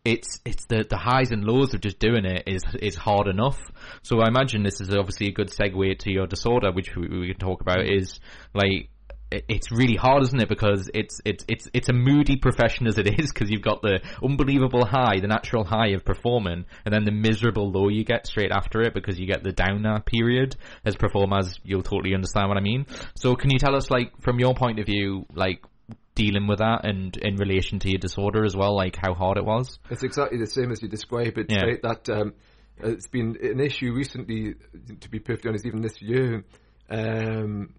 it's it's the the highs and lows of just doing it is is hard enough. So I imagine this is obviously a good segue to your disorder, which we, we can talk about. Is like it's really hard, isn't it? Because it's it's it's it's a moody profession as it is, because you've got the unbelievable high, the natural high of performing, and then the miserable low you get straight after it, because you get the downer period as performers. You'll totally understand what I mean. So, can you tell us, like, from your point of view, like dealing with that, and in relation to your disorder as well, like how hard it was? It's exactly the same as you describe it. Yeah. Right? That um, it's been an issue recently. To be perfectly honest, even this year, um,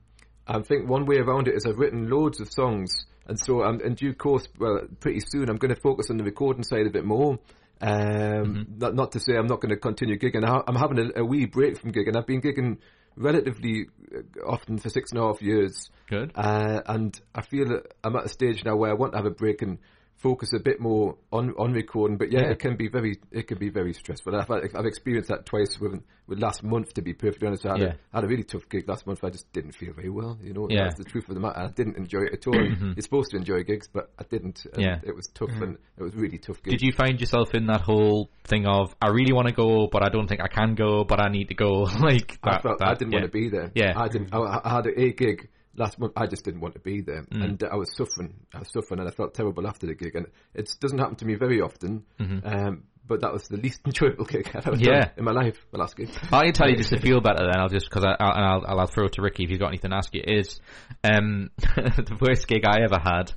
I think one way around it is I've written loads of songs, and so um, in due course, well, pretty soon I'm going to focus on the recording side a bit more. Um, not, not to say I'm not going to continue gigging. I- I'm having a, a wee break from gigging. I've been gigging relatively uh, often for six and a half years. Good. Uh, and I feel that I'm at a stage now where I want to have a break and focus a bit more on, on recording. But yeah, Yeah. it can be very it can be very stressful. I've, I've experienced that twice with, with last month. To be perfectly honest, I had, Yeah. a, I had a really tough gig last month. I just didn't feel very well. You know, Yeah. that's the truth of the matter. I didn't enjoy it at all. Mhm. You're supposed to enjoy gigs, but I didn't. And Yeah. it was tough and it was really tough. Gig. Did you find yourself in that whole thing of I really want to go, but I don't think I can go, but I need to go? like I felt that- I didn't yeah. want to be there. Yeah. I didn't. I, I had a gig last month. I just didn't want to be there, Mm. and I was suffering. I was suffering, and I felt terrible after the gig. And it doesn't happen to me very often. Mhm. Um, but that was the least enjoyable gig I've ever Yeah. done in my life. The last gig. I can tell you just to feel better. Then I'll just because I, I'll, I'll I'll throw it to Ricky if you've got anything to ask you. Is um the worst gig I ever had.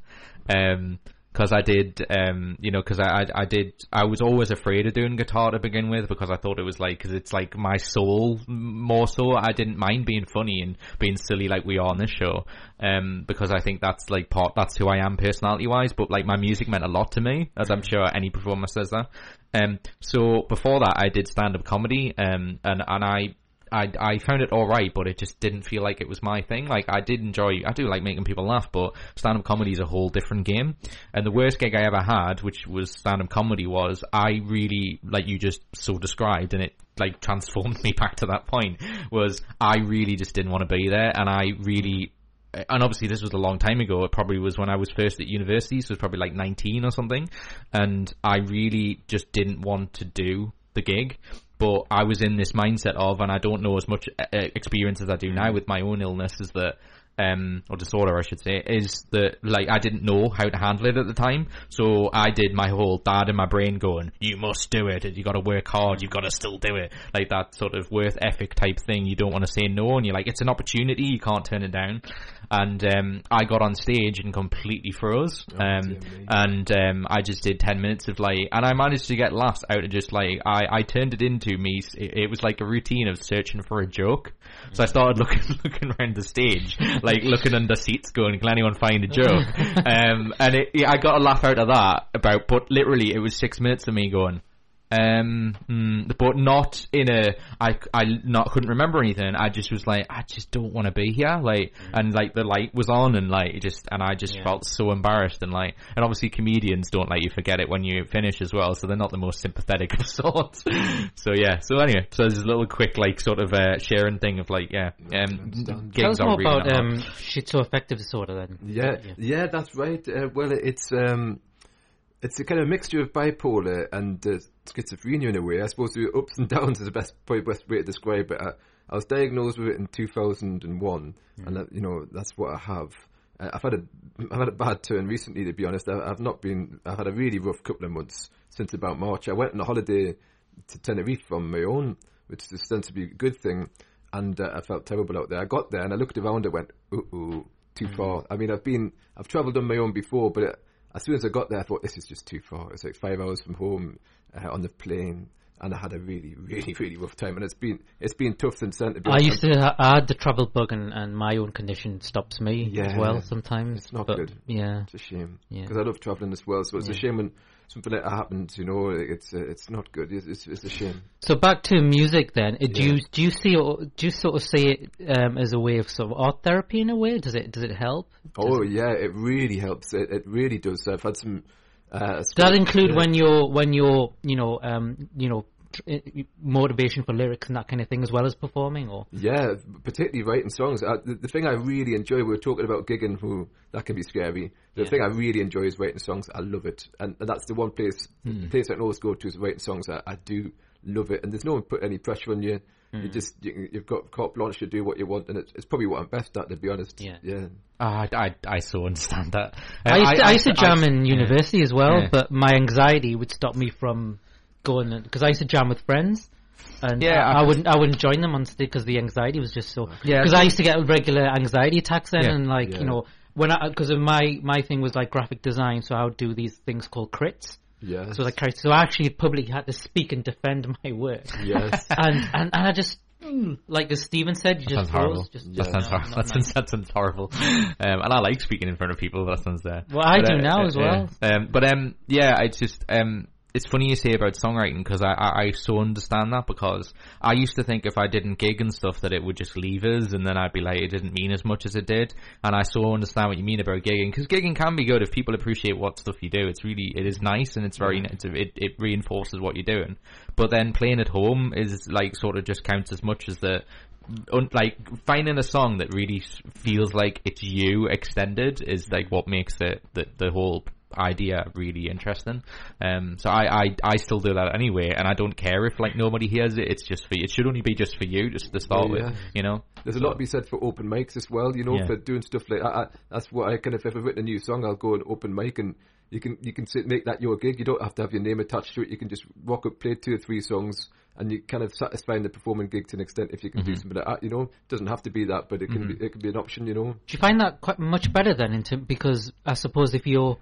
Um. Because I did, um, you know, because I, I, I did, I was always afraid of doing guitar to begin with because I thought it was like, because it's like my soul more so. I didn't mind being funny and being silly like we are on this show, um, because I think that's like part, that's who I am personality wise. But like my music meant a lot to me, as I'm sure any performer says that. Um, so before that, I did stand up comedy, um, and and I I, I found it alright, but it just didn't feel like it was my thing. Like, I did enjoy, I do like making people laugh, but stand-up comedy is a whole different game. And the worst gig I ever had, which was stand-up comedy, was I really, like you just so described, and it, like, transformed me back to that point, was I really just didn't want to be there, and I really, and obviously this was a long time ago. It probably was when I was first at university, so it was probably like 19 or something. And I really just didn't want to do the gig. But I was in this mindset of, and I don't know as much uh, experience as I do now with my own illness, is that um, or disorder, I should say, is that like I didn't know how to handle it at the time. So I did my whole dad in my brain going, "You must do it. You got to work hard. You've got to still do it." Like that sort of worth ethic type thing. You don't want to say no, and you're like, "It's an opportunity. You can't turn it down." And um, I got on stage and completely froze. Oh, Um, and um, I just did ten minutes of like, and I managed to get laughs out of just like I, I turned it into me. It, it was like a routine of searching for a joke. So I started looking looking around the stage, like looking under seats, going, "Can anyone find a joke?" um, and it, yeah, I got a laugh out of that. About, but literally, it was six minutes of me going. Um, mm, but not in a, I, I not couldn't remember anything. I just was like, I just don't want to be here. Like, and like the light was on and like it just, and I just Yeah. felt so embarrassed and like, and obviously comedians don't let you forget it when you finish as well. So they're not the most sympathetic of sorts. so yeah. So anyway, so there's a little quick like sort of uh, sharing thing of like, yeah, um, Tell us gigs more really about not um, schizoaffective disorder then. Yeah, yeah, that's right. Uh, well, it's um, it's a kind of mixture of bipolar and uh, schizophrenia in a way. I suppose the ups and downs is the best probably best way to describe it. I, I was diagnosed with it in 2001, and that, you know that's what I have. Uh, I've had a I've had a bad turn recently, to be honest. I, I've not been. I've had a really rough couple of months since about March. I went on a holiday to Tenerife on my own, which is ostensibly a good thing, and uh, I felt terrible out there. I got there and I looked around and went, "Ooh, too far." I mean, I've been I've travelled on my own before, but it, as soon as I got there, I thought this is just too far. It's like five hours from home uh, on the plane. And I had a really, really, really rough time, and it's been it's been tough since then. To I used to. I had the travel bug, and, and my own condition stops me as well sometimes. It's not but, good. Yeah, It's a shame Yeah. because I love traveling as well. So it's a shame when something like that happens. You know, it's uh, it's not good. It's, it's it's a shame. So back to music then. Uh, Do Yeah. you do you see it- do you sort of see it um, as a way of sort of art therapy in a way? Does it does it help? Oh yeah, it really helps. It it really does. I've had some. Uh, Does that include when you're when you're you know um, you know uh, motivation for lyrics and that kind of thing as well as performing or Yeah, particularly writing songs. Uh, the, the thing I really enjoy, we were talking about gigging, who that can be scary. The Yeah. thing I really enjoy is writing songs. I love it, and, and that's the one place Hmm. place I can always go to is writing songs. I, I do love it, and there's no one put any pressure on you. You Hmm. just you, you've got carte blanche to do what you want, and it's, it's probably what I'm best at, to be honest. Yeah. yeah. Ah, I, I, I so understand that. I used to, I, used to jam in yeah. university as well, Yeah. but my anxiety would stop me from going because I used to jam with friends. And Yeah, I, I- I wouldn't, I wouldn't join them on stage because the anxiety was just so. Yeah. because I used to get regular anxiety attacks then, Yeah. and like Yeah. you know, when I because my my thing was like graphic design, so I would do these things called crits. Yes. So like crits. So I actually publicly had to speak and defend my work. Yes. and, and and I just mm, like as Steven said, you That just sounds horrible. froze, Just, That sounds no, horrible. That sounds, that sounds horrible. Um, and I like speaking in front of people. That sounds there. Well, I do now as well. Um, but um, yeah, it's just um, it's funny you say about songwriting because I, I I so understand that because I used to think if I didn't gig and stuff that it would just leave us and then I'd be like it didn't mean as much as it did and I so understand what you mean about gigging because gigging can be good if people appreciate what stuff you do. It's really it is nice and it's very it's, it it reinforces what you're doing. But then playing at home is like sort of just counts as much as the un- like finding a song that really feels like it's you extended is like what makes it the the whole idea really interesting. Um, so I, I I still do that anyway, and I don't care if like nobody hears it. It's just for you. It should only be just for you, just to start Yeah, with. You know. There's a lot to be said for open mics as well, you know, Yeah. for doing stuff like that. I, that's what I kind of, if I've written a new song, I'll go and open mic and you can, you can sit, make that your gig. You don't have to have your name attached to it. You can just rock up, play two or three songs and you kind of satisfying the performing gig to an extent if you can do Mhm. something like that, you know. It doesn't have to be that, but it can Mhm. be, it can be an option, you know. Do you find that quite much better then? Into because I suppose if you're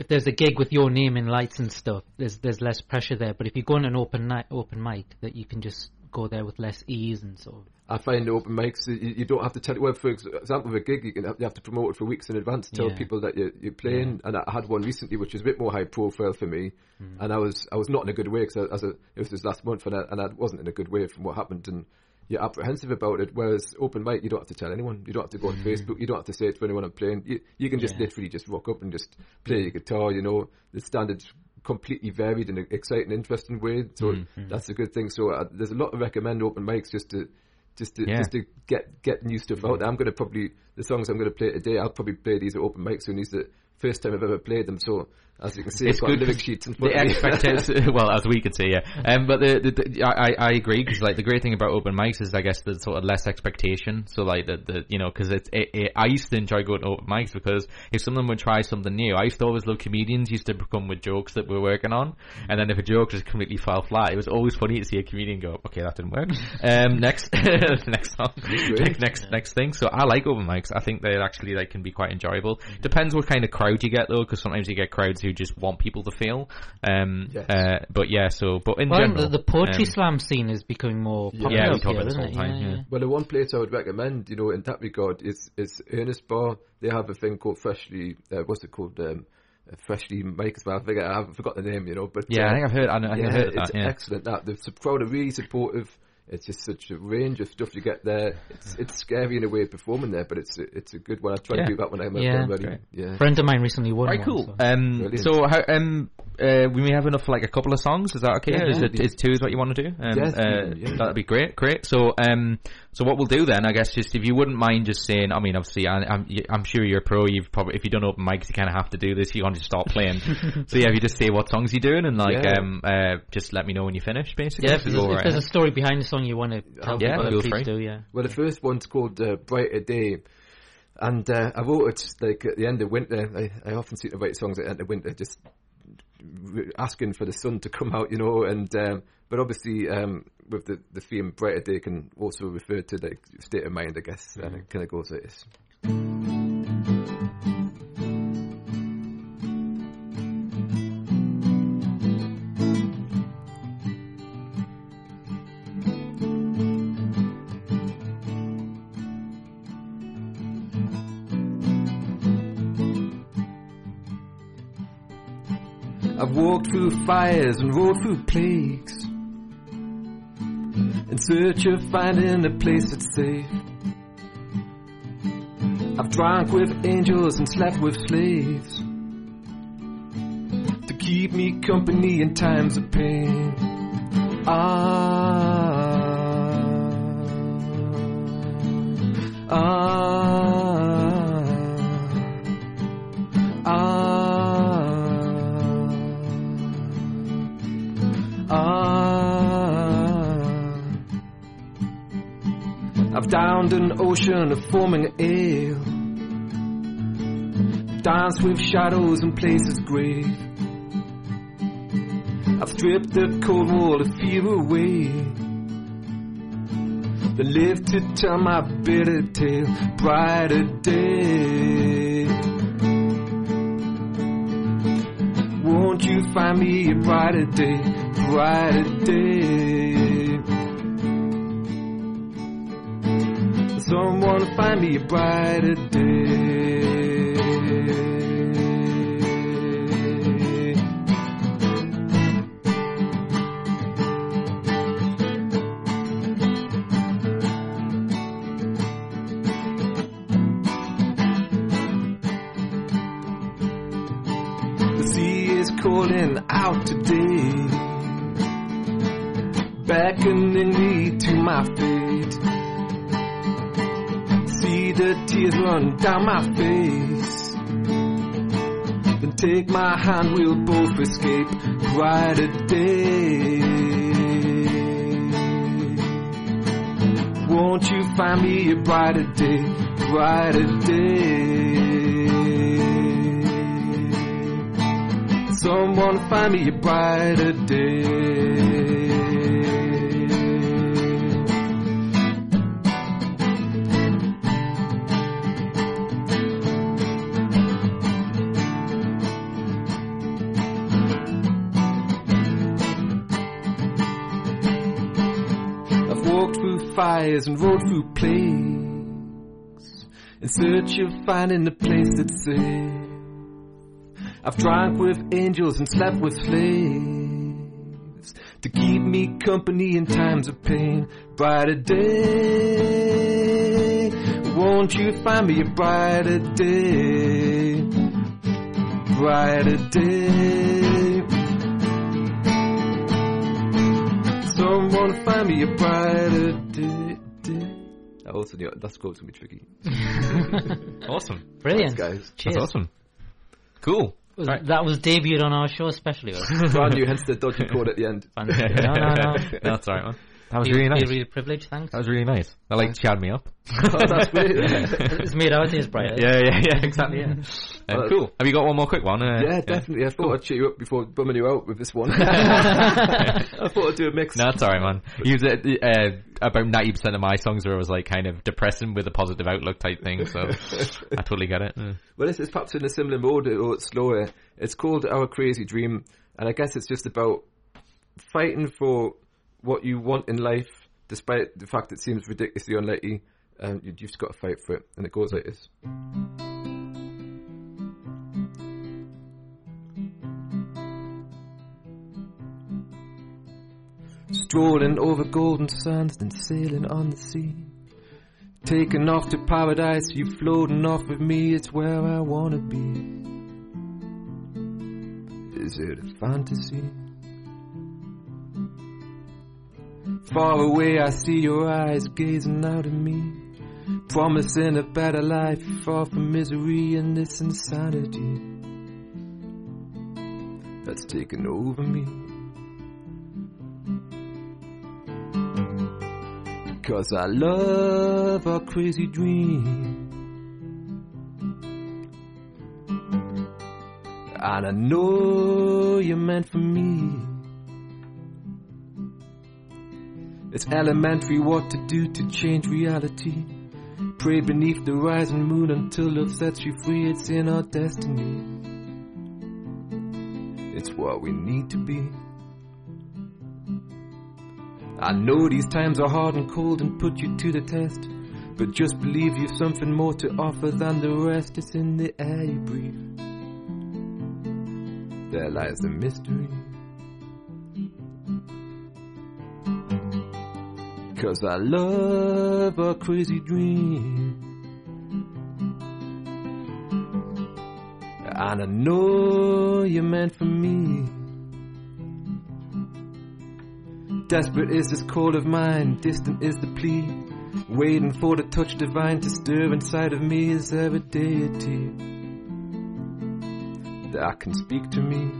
if there's a gig with your name in lights and stuff, there's there's less pressure there. But if you go on an open night, open mic, that you can just go there with less ease and sort of. I find open mics, you, you don't have to tell well, for example, with a gig, you, can have, you have to promote it for weeks in advance, tell Yeah. people that you're, you're playing. And I had one recently, which was a bit more high profile for me. Hmm. And I was, I was not in a good way because as a, it was this last month and I, and I wasn't in a good way from what happened. And you're apprehensive about it. Whereas open mic, you don't have to tell anyone. You don't have to go on Facebook. You don't have to say it to anyone I'm playing. You, you can just. Yeah. literally just rock up and just play your guitar, you know, the standards completely varied in an exciting, interesting way. So Mm-hmm. that's a good thing. So uh, there's a lot to recommend open mics just to, just to Yeah. just to get get new stuff out. there. I'm going to probably the songs I'm going to play today. I'll probably play these at open mics soon. These are the first time I've ever played them. So as you can see, it's good lyric sheets the expectation. well, as we could see, yeah. Um, but the, the, the I I agree because like the great thing about open mics is I guess the sort of less expectation. So like the, the you know because it's it, it, I used to enjoy going to open mics because if someone would try something new, I used to always love comedians used to come with jokes that we're working on, and then if a joke just completely fell flat, it was always funny to see a comedian go, okay, that didn't work. Um, next next song, next, next next thing. So I like open mics. I think they actually like can be quite enjoyable. Depends what kind of crowd you get though, because sometimes you get crowds who just want people to feel. Um, yes. uh, but yeah, so but in well, general, the, the poetry um, slam scene is becoming more popular. Yeah, we talk about this all the time. Yeah, yeah. Well, the one place I would recommend, you know, in that regard, is is Ernest Bar. They have a thing called freshly. Uh, what's it called? Um, freshly make as well. I forget, I haven't forgot the name, you know. But yeah, uh, I think I've heard. I, know, I yeah, heard it's that, yeah. excellent. That the crowd are really supportive. It's just such a range of stuff you get there. It's it's scary in a way performing there, but it's a, it's a good one. I try yeah. to do that when I'm yeah, ready. Yeah, friend of mine recently won. Right, cool. So, um, so how, um, uh, we may have enough for like a couple of songs. Is that okay? Yeah, is, it, is two is what you want to do? Um, yes, uh, yeah. that'd be great. Great. So, um, so what we'll do then, I guess, just if you wouldn't mind just saying, I mean, obviously, I, I'm, I'm sure you're a pro. You've probably, if you don't open mics, you kind of have to do this. You want to start playing. so yeah, if you just say what songs you're doing and like, yeah. um, uh, just let me know when you finish, basically. Yeah, if, there's, if right there's a story behind the song you want to tell yeah, people, please do. Yeah. Well, the first one's called uh, "Brighter Day." And uh, I wrote it like at the end of winter. I, I often seem to write songs at the end of winter, just asking for the sun to come out, you know. And um, but obviously, um, with the the theme brighter day can also refer to the state of mind, I guess. Mm. And it kind of goes like this. I've walked through fires and rode through plagues search of finding a place that's safe. I've drank with angels and slept with slaves to keep me company in times of pain. Ah, ah. Downed an ocean of foaming ale. Dance with shadows and places grave. I've stripped the cold wall of fear away. Then lived to tell my bitter tale, brighter day. Won't you find me a brighter day, brighter day? Someone find me a brighter day. Run down my face. Then take my hand, we'll both escape brighter day. Won't you find me a brighter day, brighter day? Someone find me a brighter day. And rode through plagues in search of finding a place that's safe. I've drank with angels and slept with slaves to keep me company in times of pain. Brighter day, won't you find me a brighter day? Brighter day. Someone find me a brighter day. Also, yeah, that's going to be tricky. awesome. Brilliant. Thanks, guys. Cheers. That's awesome. Cool. Was, right. That was debuted on our show, especially. Brand new, hence the dodgy chord at the end. no, no, no. no, that's all right, man. That was really nice. Really privilege, thanks. That was really nice. That like chatted me up. oh, that's weird. it's made our days brighter. Yeah, yeah, yeah, exactly. Yeah. Um, cool. Have you got one more quick one? Uh, yeah, definitely. I thought cool. I'd cheer you up before bumming you out with this one. I thought I'd do a mix. No, that's alright, man. You uh, uh, about ninety percent of my songs are always like kind of depressing with a positive outlook type thing. So I totally get it. Mm. Well, this is perhaps in a similar mode or it's slower. It's called Our Crazy Dream, and I guess it's just about fighting for what you want in life despite the fact it seems ridiculously unlikely, um, you've just got to fight for it. And it goes like this. Strolling over golden sands, then sailing on the sea. Taking off to paradise, you floating off with me, it's where I wanna be. Is it a fantasy? Far away, I see your eyes gazing out at me, promising a better life, far from misery and this insanity that's taken over me. Cause I love our crazy dream. And I know you're meant for me. It's elementary what to do to change reality. Pray beneath the rising moon until love sets you free. It's in our destiny. It's what we need to be. I know these times are hard and cold and put you to the test. But just believe you've something more to offer than the rest. It's in the air you breathe. There lies the mystery. Cause I love a crazy dream. And I know you're meant for me. Desperate is this call of mine, distant is the plea. Waiting for the touch divine to stir inside of me. Is a deity that can speak to me?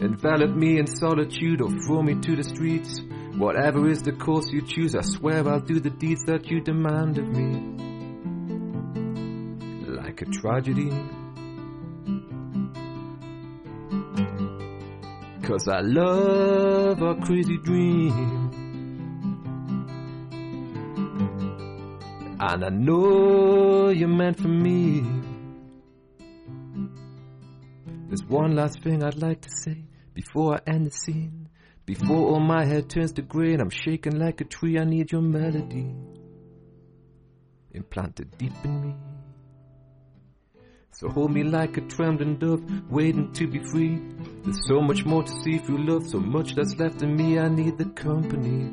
Envelop me in solitude or throw me to the streets. Whatever is the course you choose, I swear I'll do the deeds that you demand of me. Like a tragedy. Cause I love a crazy dream. And I know you're meant for me. There's one last thing I'd like to say before I end the scene. Before all my hair turns to grey and I'm shaking like a tree, I need your melody implanted deep in me. So hold me like a trembling dove, waiting to be free. There's so much more to see through love, so much that's left in me. I need the company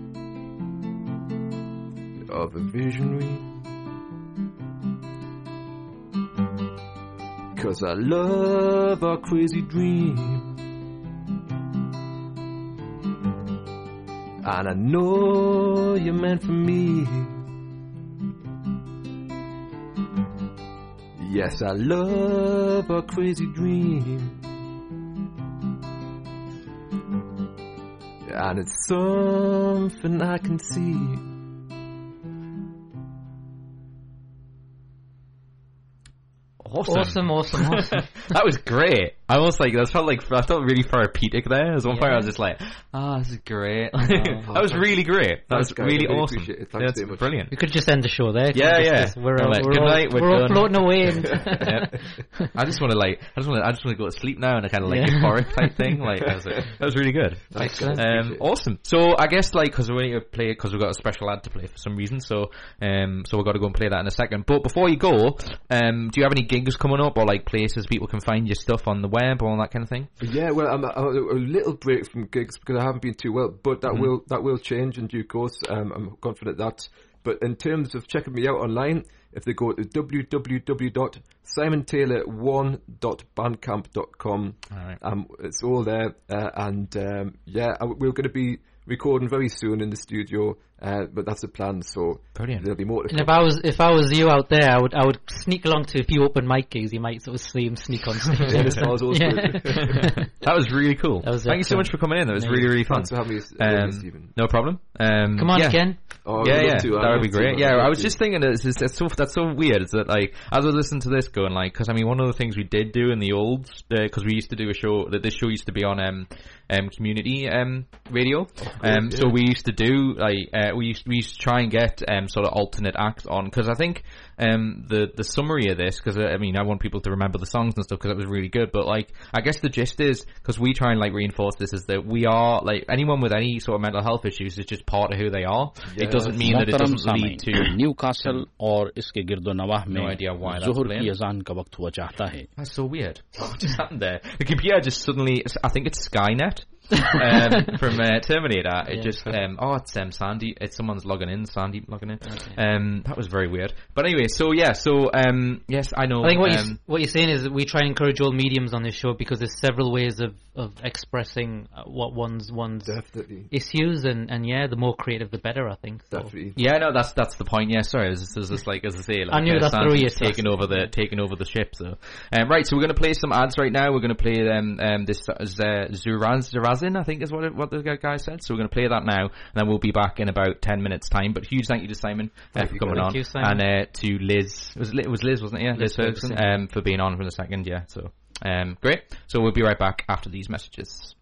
of a visionary. Cause I love our crazy dream. And I know you're meant for me. Yes, I love a crazy dream. And it's something I can see. Awesome, awesome, awesome. awesome. that was great. I was like that felt like I felt really therapeutic there. There's one yeah. point I was just like, "Oh, this is great." Oh, that was really great. That was really, really awesome. It. Yeah, it's brilliant. We could just end the show there. Yeah, yeah. Just, we're, all, like, we're, all, night, we're, we're all floating away. And I just want to like, I just want to, I just want to go to sleep now and a kind of like yeah. euphoric type thing. Like that was, that was really good. Excellent. Um, awesome. So I guess like because we need to play because we've got a special ad to play for some reason. So um, so we've got to go and play that in a second. But before you go, um, do you have any gigs coming up or like places people can find your stuff on the web or all that kind of thing? Yeah, well, I'm a, a little break from gigs because I haven't been too well, but that mm-hmm. will that will change in due course. Um, I'm confident that. But in terms of checking me out online, if they go to www SimonTaylor1.bandcamp.com. All right. Um, it's all there, uh, and um, yeah, we're going to be recording very soon in the studio. Uh, but that's the plan. So Brilliant. there'll be more. and if I was if I was you out there, I would I would sneak along to a few open mic gigs. You might sort of see him sneak on stage. yeah, that was really cool. Was Thank you so much for coming in. That was Amazing. really really fun. Thanks for having me, Um, Stephen. no problem. Um, Come on yeah. again. Oh, yeah, yeah, to, that would be great. Yeah, I was just thinking it's, it's, it's so that's so weird. It's that like as I was listening to this, going like, because I mean, one of the things we did do in the old, because we used to do a show that this show used to be on um um community um radio, um so we used to do like uh, we used, we used to try and get um, sort of alternate acts on because I think um, the the summary of this because uh, I mean I want people to remember the songs and stuff because it was really good. But like I guess the gist is because we try and like reinforce this is that we are like anyone with any sort of mental health issues is just part of who they are. It doesn't mean that it doesn't lead to Newcastle or iske girdo nawah no idea why zuhur ki azan ka waqt hua chahta hai. That's so weird. What just happened there? The computer just suddenly I think it's Skynet um, from uh, Terminator. It Yeah. just, um, oh, it's um, Sandy. It's someone's logging in. Sandy logging in. Um, that was very weird. But anyway, so yeah, so um, yes, I know. I think what um, you what you're saying is that we try and encourage all mediums on this show because there's several ways of, of expressing uh, what one's one's Definitely. issues and, and yeah, the more creative the better. I think. So. Definitely. Yeah, no, that's that's the point. Yeah, sorry, it's just, it's just like as I say, like, I knew uh, that through Sandy's you, so- taking over the taking over the ship. So, um, right, so we're going to play some ads right now. We're going to play um, um this uh, Zuraz Zurazin, I think is what it, what the guy said. So we're going to play that now, and then we'll be back in about ten minutes time. But huge thank you to Simon uh, for coming on, you, Simon. and uh, to Liz. It was Liz, it was Liz, wasn't it? Yeah, Liz, Liz Ferguson, Ferguson. um, for being on for the second. Yeah, so um, great. So we'll be right back after these messages.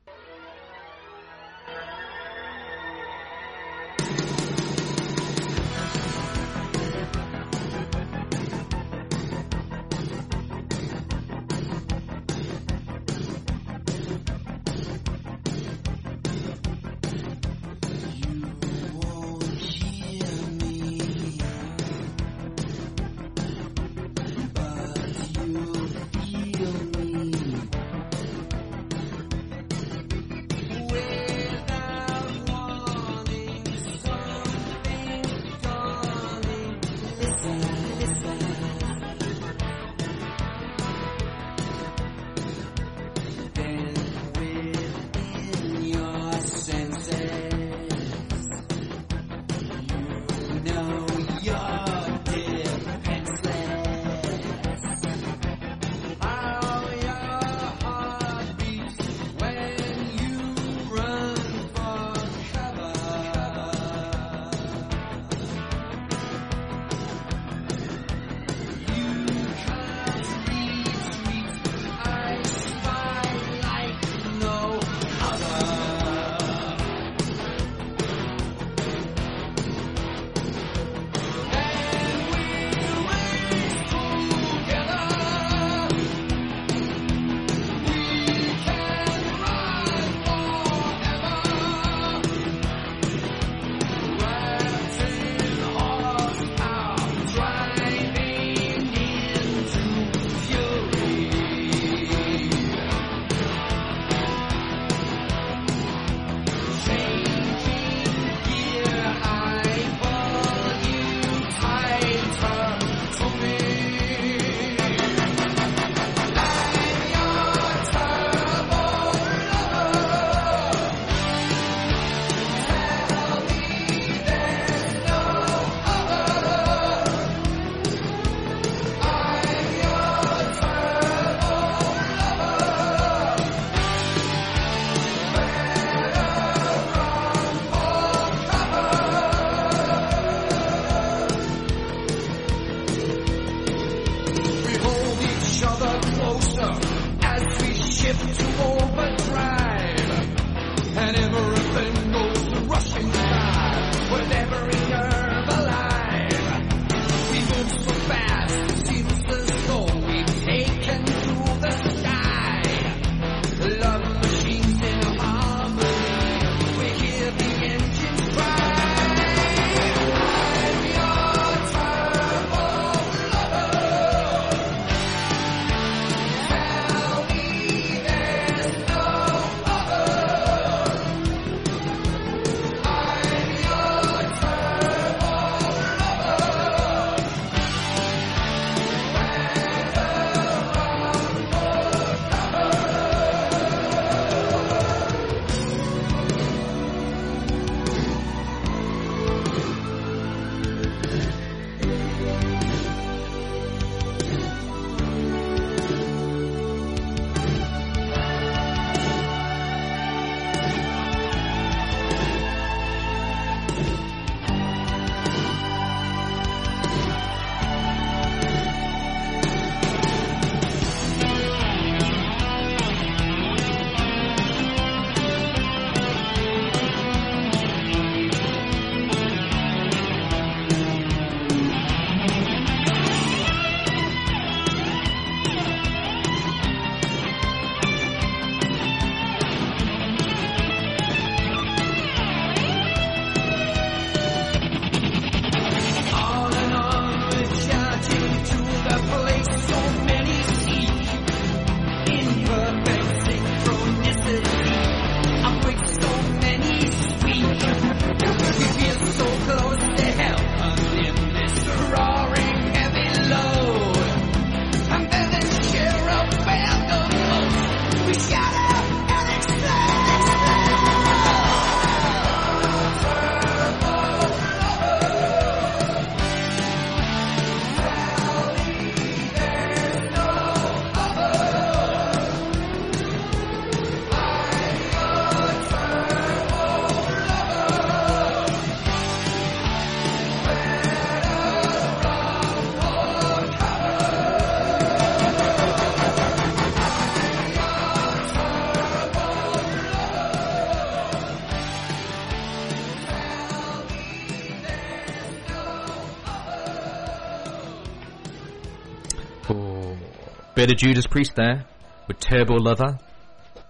Bit of Judas Priest there with Turbo Lover.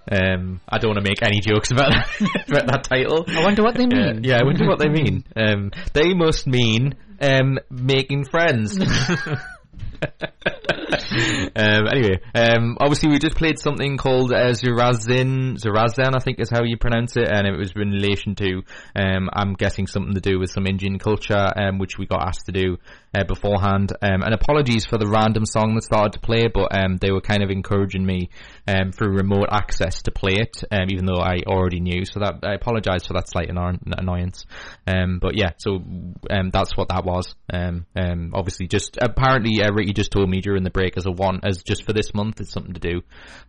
Um, I don't want to make any jokes about that, about that title. I wonder what they mean. Uh, yeah, I wonder what they mean. Um, they must mean um, making friends. um, anyway, um, obviously we just played something called uh, Zurazin, I think is how you pronounce it, and it was in relation to, um, I'm guessing something to do with some Indian culture, um, which we got asked to do uh, beforehand. Um, and apologies for the random song that started to play, but um, they were kind of encouraging me um, through remote access to play it, um, even though I already knew. So that I apologise for that slight anno- annoyance. Um, but yeah, so um, that's what that was. Um, um, obviously, just apparently, uh, Ricky just told me during the break as a one as just for this month, it's something to do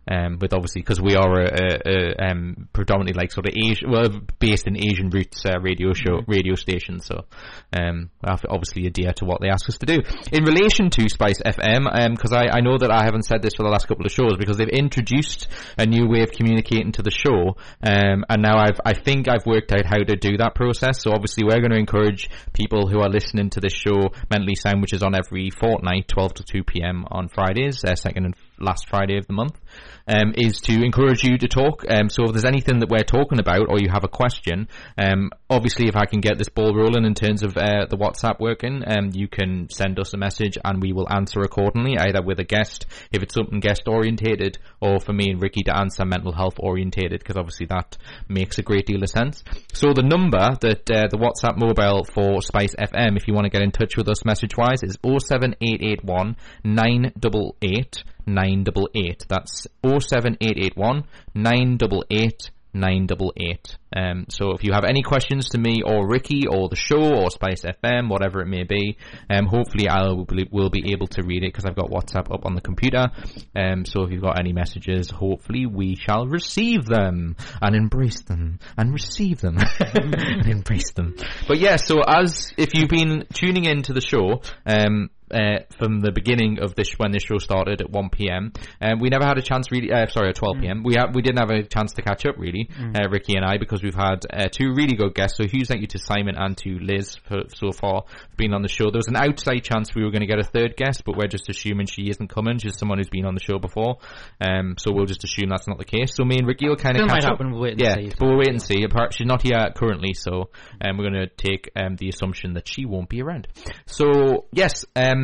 um, with obviously because we are a, a, a um, predominantly like sort of Asian, well, based in Asian roots uh, radio show mm-hmm. radio station. So um, we have obviously adhere to what they ask us to do in relation to Spice FM. Because um, I, I know that I haven't said this for the last couple of shows because they've introduced a new way of communicating to the show, um, and now I've I think I've worked out how to do that process. So obviously we're going to encourage people who are listening to this show, Mentally Sound, which is on every fortnight, 12 to 2 p.m. on Fridays, uh, second last Friday of the month um, is to encourage you to talk. Um, so if there's anything that we're talking about or you have a question, um, obviously if I can get this ball rolling in terms of uh, the WhatsApp working, um, you can send us a message and we will answer accordingly, either with a guest if it's something guest orientated, or for me and Ricky to answer mental health orientated, because obviously that makes a great deal of sense. So the number that uh, the WhatsApp mobile for Spice FM, if you want to get in touch with us message wise, is 07881 988 988. That's 07881 988 988. Um, so if you have any questions to me or Ricky or the show or Spice FM, whatever it may be, um, hopefully I will be, will be able to read it because I've got WhatsApp up on the computer. Um, so if you've got any messages, hopefully we shall receive them and embrace them and receive them and embrace them. But yeah, so as if you've been tuning in to the show, um, uh, from the beginning of this when this show started at 1 p.m. Um, we never had a chance really. Uh, sorry, at 12 p.m. Mm. We ha- we didn't have a chance to catch up really, mm. uh, Ricky and I, because we've had uh, two really good guests. So huge thank you to Simon and to Liz for, so far for being on the show. There was an outside chance we were going to get a third guest, but we're just assuming she isn't coming. She's someone who's been on the show before, um, so we'll just assume that's not the case. So me and Ricky will kind of catch up. We'll yeah, see. but we'll wait and see. Perhaps she's not here currently, so um, we're going to take um, the assumption that she won't be around. So yes. Um,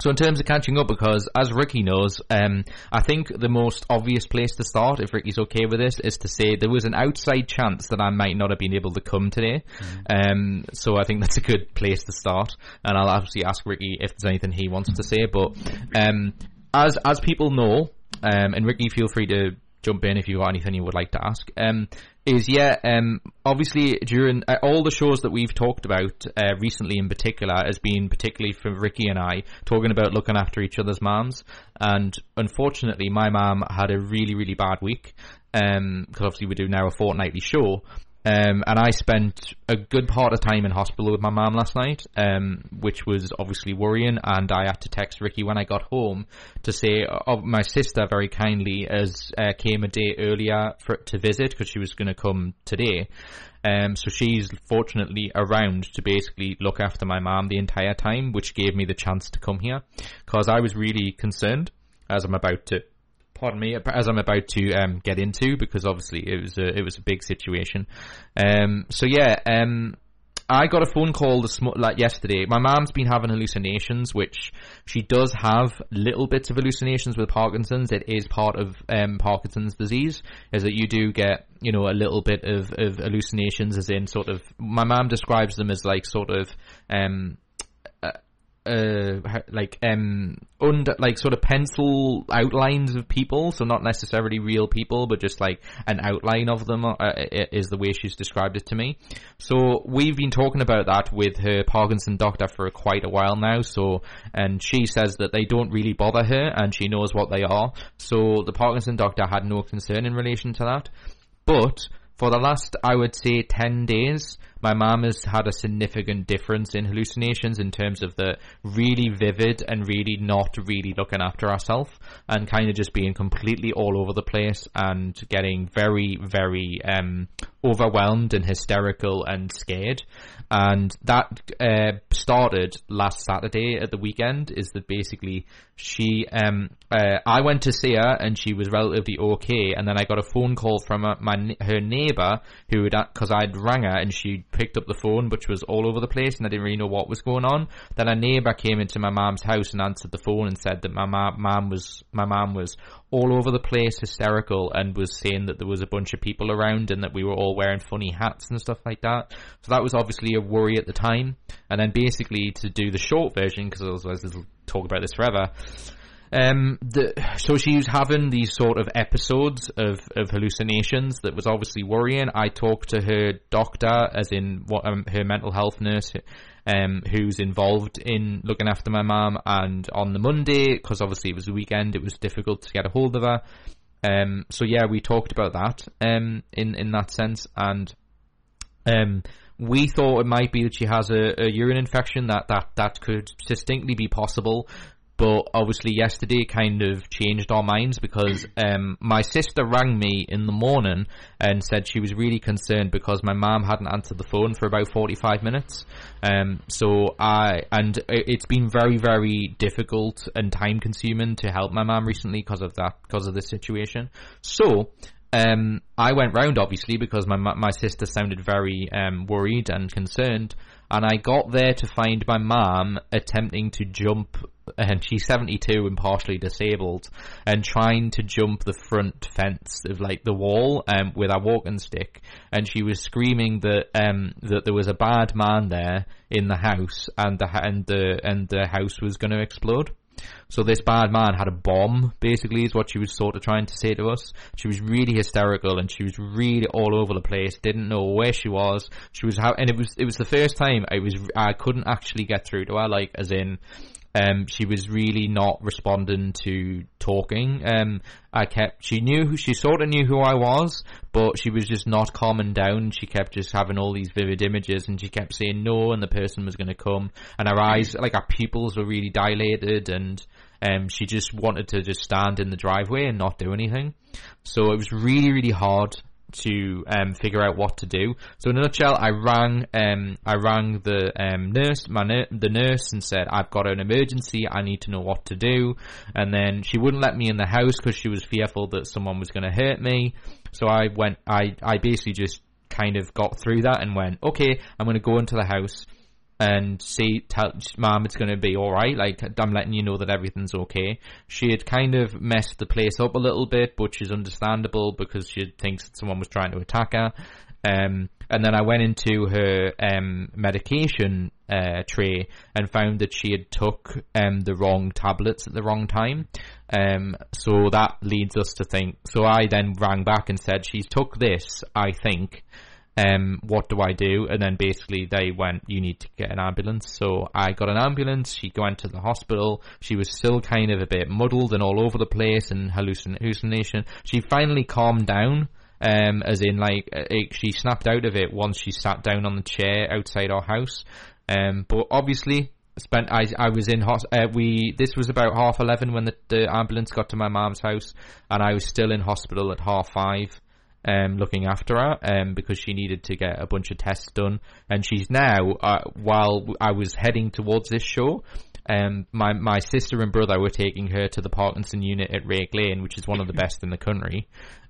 so in terms of catching up, because as Ricky knows, um, I think the most obvious place to start, if Ricky's okay with this, is to say there was an outside chance that I might not have been able to come today. Mm. Um, so I think that's a good place to start, and I'll obviously ask Ricky if there's anything he wants to say. But um, as as people know, um, and Ricky, feel free to jump in if you've got anything you would like to ask. Um, is yeah, um, obviously during uh, all the shows that we've talked about uh, recently, in particular, has been particularly for Ricky and I talking about looking after each other's moms. And unfortunately, my mom had a really, really bad week because um, obviously we do now a fortnightly show. Um, and I spent a good part of time in hospital with my mum last night, um, which was obviously worrying. And I had to text Ricky when I got home to say, oh, my sister very kindly as uh, came a day earlier for, to visit because she was going to come today. Um, so she's fortunately around to basically look after my mum the entire time, which gave me the chance to come here because I was really concerned as I'm about to pardon me, as I'm about to um, get into, because obviously it was a, it was a big situation. Um, so yeah, um, I got a phone call this like yesterday. My mom's been having hallucinations, which she does have little bits of hallucinations with Parkinson's. It is part of um, Parkinson's disease, is that you do get you know a little bit of, of hallucinations, as in sort of. My mom describes them as like sort of um, uh, like um under like sort of pencil outlines of people, so not necessarily real people, but just like an outline of them uh, is the way she's described it to me. So we've been talking about that with her Parkinson doctor for quite a while now. So and she says that they don't really bother her, and she knows what they are. So the Parkinson doctor had no concern in relation to that, but for the last, I would say, 10 days, my mom has had a significant difference in hallucinations in terms of the really vivid and really not really looking after herself and kind of just being completely all over the place and getting very, very um, overwhelmed and hysterical and scared. And that uh, started last Saturday at the weekend. Is that basically she? Um, uh, I went to see her and she was relatively okay. And then I got a phone call from a, my her neighbor who had because I'd rang her and she picked up the phone, which was all over the place, and I didn't really know what was going on. Then a neighbor came into my mum's house and answered the phone and said that my mum was my mom was all over the place, hysterical, and was saying that there was a bunch of people around and that we were all wearing funny hats and stuff like that. So that was obviously a worry at the time. And then basically to do the short version, because otherwise we'll talk about this forever. Um, the, so she was having these sort of episodes of, of hallucinations that was obviously worrying. I talked to her doctor, as in what um, her mental health nurse, um, who's involved in looking after my mum. And on the Monday, because obviously it was the weekend, it was difficult to get a hold of her. Um, so yeah, we talked about that um, in in that sense, and um, we thought it might be that she has a, a urine infection that, that that could distinctly be possible but obviously yesterday kind of changed our minds because um, my sister rang me in the morning and said she was really concerned because my mom hadn't answered the phone for about 45 minutes. Um, so I, and it's been very, very difficult and time consuming to help my mom recently because of that, because of this situation. So, um, I went round obviously because my my sister sounded very um, worried and concerned, and I got there to find my mom attempting to jump and she's 72 and partially disabled and trying to jump the front fence of like the wall um, with a walking stick and she was screaming that um, that there was a bad man there in the house and the and the and the house was going to explode so this bad man had a bomb, basically, is what she was sort of trying to say to us. She was really hysterical and she was really all over the place. Didn't know where she was. She was how, and it was it was the first time I was I couldn't actually get through to her, like as in um, she was really not responding to talking. Um, I kept, she knew she sort of knew who I was, but she was just not calming down. She kept just having all these vivid images and she kept saying no and the person was going to come and her eyes, like her pupils were really dilated and, um, she just wanted to just stand in the driveway and not do anything. So it was really, really hard to um, figure out what to do. So in a nutshell, I rang um, I rang the um, nurse, my ner- the nurse, and said I've got an emergency. I need to know what to do. And then she wouldn't let me in the house because she was fearful that someone was going to hurt me. So I went. I I basically just kind of got through that and went, okay, I'm going to go into the house and say, tell mom it's going to be all right. Like I'm letting you know that everything's okay. She had kind of messed the place up a little bit, but she's understandable because she thinks that someone was trying to attack her. Um, and then I went into her um, medication uh, tray and found that she had took um, the wrong tablets at the wrong time. Um, so that leads us to think. So I then rang back and said, "She's took this, I think." Um, what do I do? And then basically they went, you need to get an ambulance. So I got an ambulance. She went to the hospital. She was still kind of a bit muddled and all over the place and hallucin- hallucination. She finally calmed down. Um, as in like it, she snapped out of it once she sat down on the chair outside our house. Um, but obviously spent I I was in hos- uh, we this was about half eleven when the, the ambulance got to my mom's house, and I was still in hospital at half five um, looking after her um, because she needed to get a bunch of tests done. And she's now, uh, while I was heading towards this show, um, my my sister and brother were taking her to the Parkinson unit at Rake Lane, which is one of the best in the country,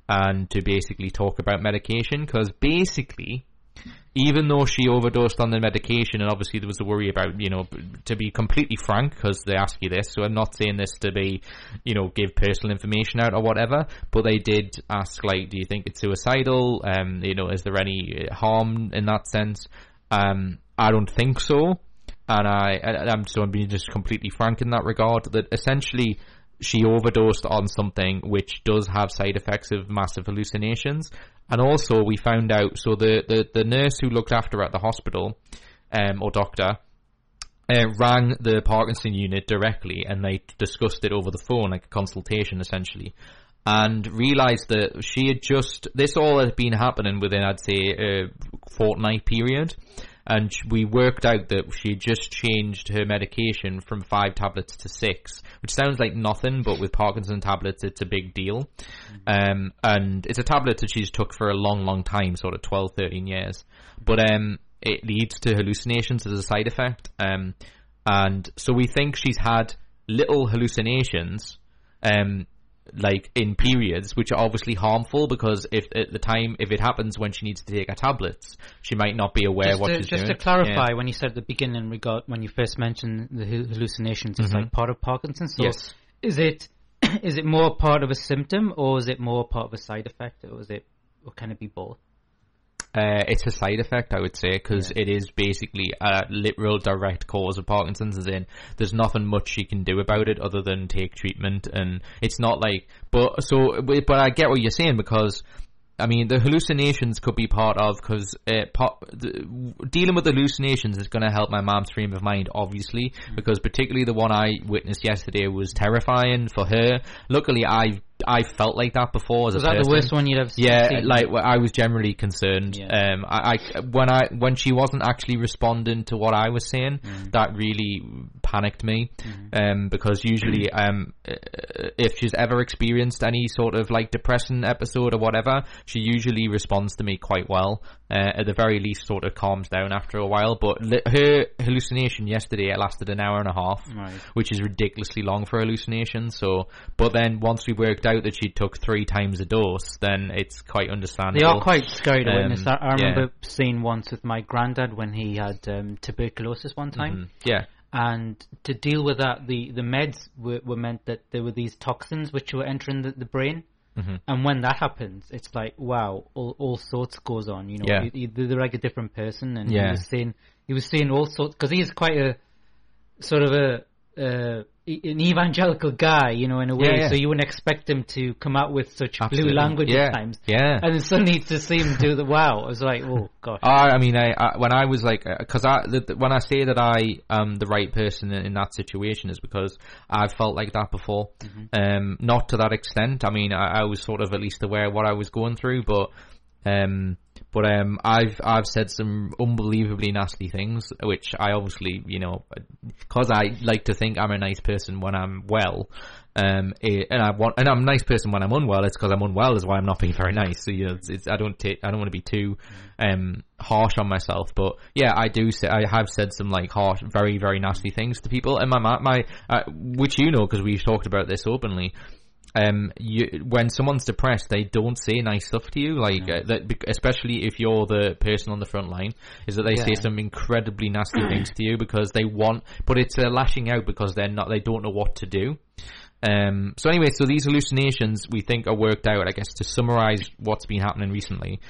and to basically talk about medication because basically even though she overdosed on the medication, and obviously there was a worry about, you know, to be completely frank, because they ask you this, so I'm not saying this to be, you know, give personal information out or whatever, but they did ask, like, do you think it's suicidal? Um, you know, is there any harm in that sense? Um, I don't think so, and I, I'm so I'm being just completely frank in that regard. That essentially she overdosed on something which does have side effects of massive hallucinations. And also, we found out so the, the, the nurse who looked after her at the hospital, um, or doctor, uh, rang the Parkinson unit directly and they discussed it over the phone, like a consultation essentially, and realised that she had just, this all had been happening within, I'd say, a fortnight period and we worked out that she just changed her medication from five tablets to six, which sounds like nothing, but with Parkinson tablets, it's a big deal. Mm-hmm. Um, and it's a tablet that she's took for a long, long time, sort of 12, 13 years. But um, it leads to hallucinations as a side effect. Um, and so we think she's had little hallucinations um, like in periods, which are obviously harmful because if at the time, if it happens when she needs to take her tablets, she might not be aware just what to, she's just doing. to clarify, yeah. when you said at the beginning, regard when you first mentioned the hallucinations, mm-hmm. it's like part of Parkinson's. So yes. is it is it more part of a symptom or is it more part of a side effect, or is it, or can it be both? Uh, it's a side effect, I would say, because yeah. it is basically a literal direct cause of Parkinson's. As in, there's nothing much she can do about it other than take treatment, and it's not like. But so, but I get what you're saying because I mean, the hallucinations could be part of because uh, dealing with hallucinations is going to help my mom's frame of mind, obviously, mm. because particularly the one I witnessed yesterday was terrifying for her. Luckily, I I felt like that before. As was a that person. the worst one you'd ever seen? yeah, like I was generally concerned. Yeah. Um, I, I, when I when she wasn't actually responding to what I was saying, mm. that really panicked me. Mm. Um, because usually, um, uh, if she's ever experienced any sort of like depressing episode or whatever, she usually responds to me quite well. Uh, at the very least, sort of calms down after a while. But li- her hallucination yesterday it lasted an hour and a half, right. which is ridiculously long for hallucination. So, but then once we worked out that she took three times a dose, then it's quite understandable. They are quite scary to um, witness. I, I remember yeah. seeing once with my granddad when he had um, tuberculosis one time. Mm-hmm. Yeah. And to deal with that, the, the meds were, were meant that there were these toxins which were entering the, the brain. Mm-hmm. And when that happens, it's like wow, all, all sorts goes on. You know, yeah. they're like a different person, and yeah. he was saying he was saying all sorts because he's quite a sort of a uh, an evangelical guy, you know, in a way. Yeah, yeah. So you wouldn't expect him to come out with such Absolutely. blue language yeah. at times. Yeah. And then suddenly to see him do the wow, I was like, oh gosh. I, I mean, I, I, when I was like, because uh, I the, the, when I say that I am the right person in, in, that situation is because I've felt like that before. Mm-hmm. Um, not to that extent. I mean, I, I was sort of at least aware of what I was going through, but um, but um, I've I've said some unbelievably nasty things, which I obviously you know, because I like to think I'm a nice person when I'm well, um, it, and I want and I'm a nice person when I'm unwell. It's because I'm unwell is why I'm not being very nice. So you know, it's, it's, I don't take I don't want to be too um harsh on myself, but yeah, I do say I have said some like harsh, very very nasty things to people, and my my uh, which you know because we've talked about this openly um, you, when someone's depressed, they don't say nice stuff to you. Like, no. uh, that, especially if you're the person on the front line, is that they yeah. say some incredibly nasty things to you because they want, but it's a lashing out because they're not, they don't know what to do. Um, so anyway, so these hallucinations we think are worked out. I guess to summarize what's been happening recently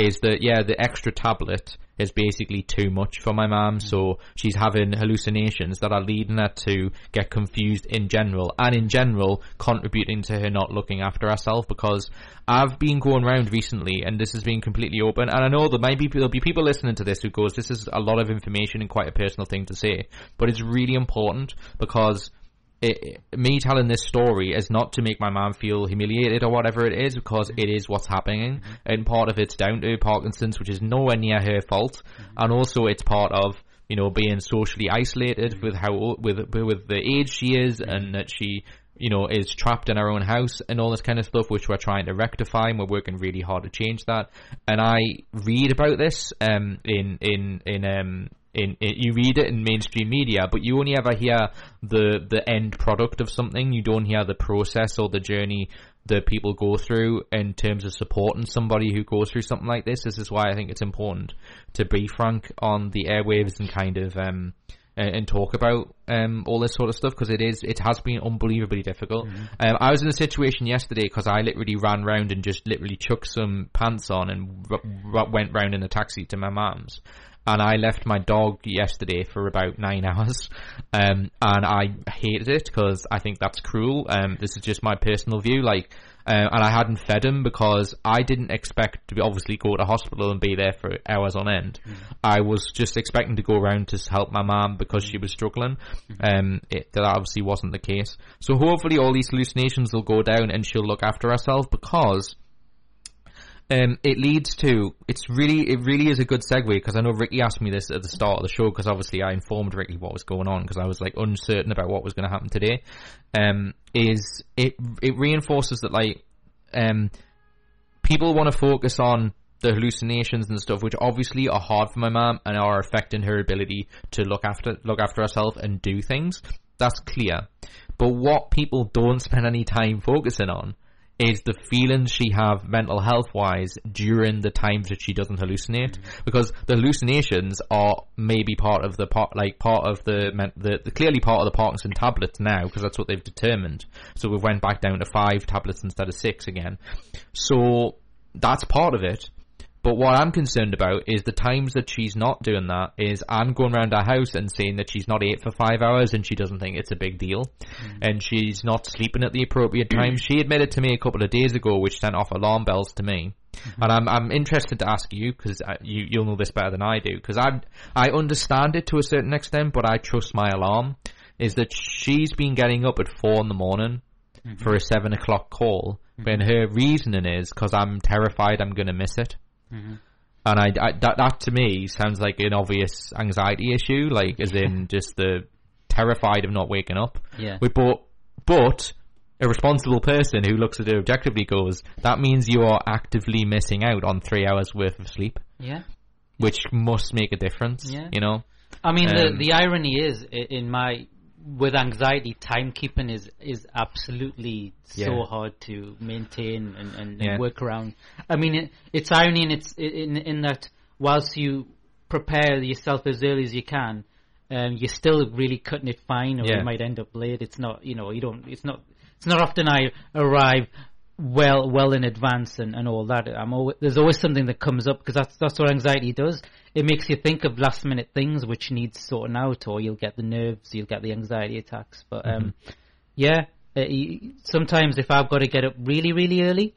is that yeah, the extra tablet is basically too much for my mom. Mm. So she's having hallucinations that are leading her to get confused in general, and in general contributing to her not looking after herself. Because I've been going around recently, and this has been completely open. And I know there might be there'll be people listening to this who goes, "This is a lot of information and quite a personal thing to say," but it's really important because it, me telling this story is not to make my mom feel humiliated or whatever it is, because it is what's happening, mm-hmm. and part of it's down to Parkinson's, which is nowhere near her fault, mm-hmm. and also it's part of you know being socially isolated mm-hmm. with how with with the age she is, and that she you know is trapped in her own house and all this kind of stuff, which we're trying to rectify, and we're working really hard to change that. And I read about this um, in in in um, in, in, you read it in mainstream media, but you only ever hear the the end product of something. You don't hear the process or the journey that people go through in terms of supporting somebody who goes through something like this. This is why I think it's important to be frank on the airwaves and kind of um, and, talk about um, all this sort of stuff because it is it has been unbelievably difficult. Mm-hmm. Um, I was in a situation yesterday because I literally ran round and just literally chucked some pants on and r- r- went round in a taxi to my mum's and I left my dog yesterday for about nine hours, um, and I hated it because I think that's cruel. Um, this is just my personal view, like, uh, and I hadn't fed him because I didn't expect to be obviously go to hospital and be there for hours on end. Mm. I was just expecting to go around to help my mom because she was struggling. Mm-hmm. Um, it, that obviously wasn't the case. So hopefully all these hallucinations will go down and she'll look after herself because um, it leads to it's really it really is a good segue because I know Ricky asked me this at the start of the show because obviously I informed Ricky what was going on because I was like uncertain about what was going to happen today. Um, is it it reinforces that like um, people want to focus on the hallucinations and stuff, which obviously are hard for my mom and are affecting her ability to look after look after herself and do things. That's clear. But what people don't spend any time focusing on is the feelings she have mental health wise during the times that she doesn't hallucinate. Mm-hmm. because the hallucinations are maybe part of the part like part of the, the, the clearly part of the Parkinson tablets now because that's what they've determined. So we've went back down to five tablets instead of six again. So that's part of it but what I'm concerned about is the times that she's not doing that is I'm going around our house and saying that she's not ate for five hours and she doesn't think it's a big deal. Mm. And she's not sleeping at the appropriate time. she admitted to me a couple of days ago, which sent off alarm bells to me. Mm-hmm. And I'm I'm interested to ask you because you you'll know this better than I do because I I understand it to a certain extent, but I trust my alarm. Is that she's been getting up at four in the morning mm-hmm. for a seven o'clock call, mm-hmm. when her reasoning is because I'm terrified I'm going to miss it. Mm-hmm. And I, I, that that to me sounds like an obvious anxiety issue, like as in just the terrified of not waking up. Yeah. But but a responsible person who looks at it objectively goes, that means you are actively missing out on three hours worth of sleep. Yeah. Which must make a difference. Yeah. You know. I mean, um, the the irony is in my with anxiety, timekeeping is is absolutely yeah. so hard to maintain and, and, yeah. and, work around. I mean, it, it's irony in it's in in that whilst you prepare yourself as early as you can, um, you're still really cutting it fine, or yeah. you might end up late. It's not, you know, you don't. It's not. It's not often I arrive well well in advance and, and all that. I'm always, there's always something that comes up because that's that's what anxiety does. It makes you think of last minute things which needs sorting out, or you'll get the nerves, you'll get the anxiety attacks. But um, mm-hmm. yeah, uh, sometimes if I've got to get up really really early,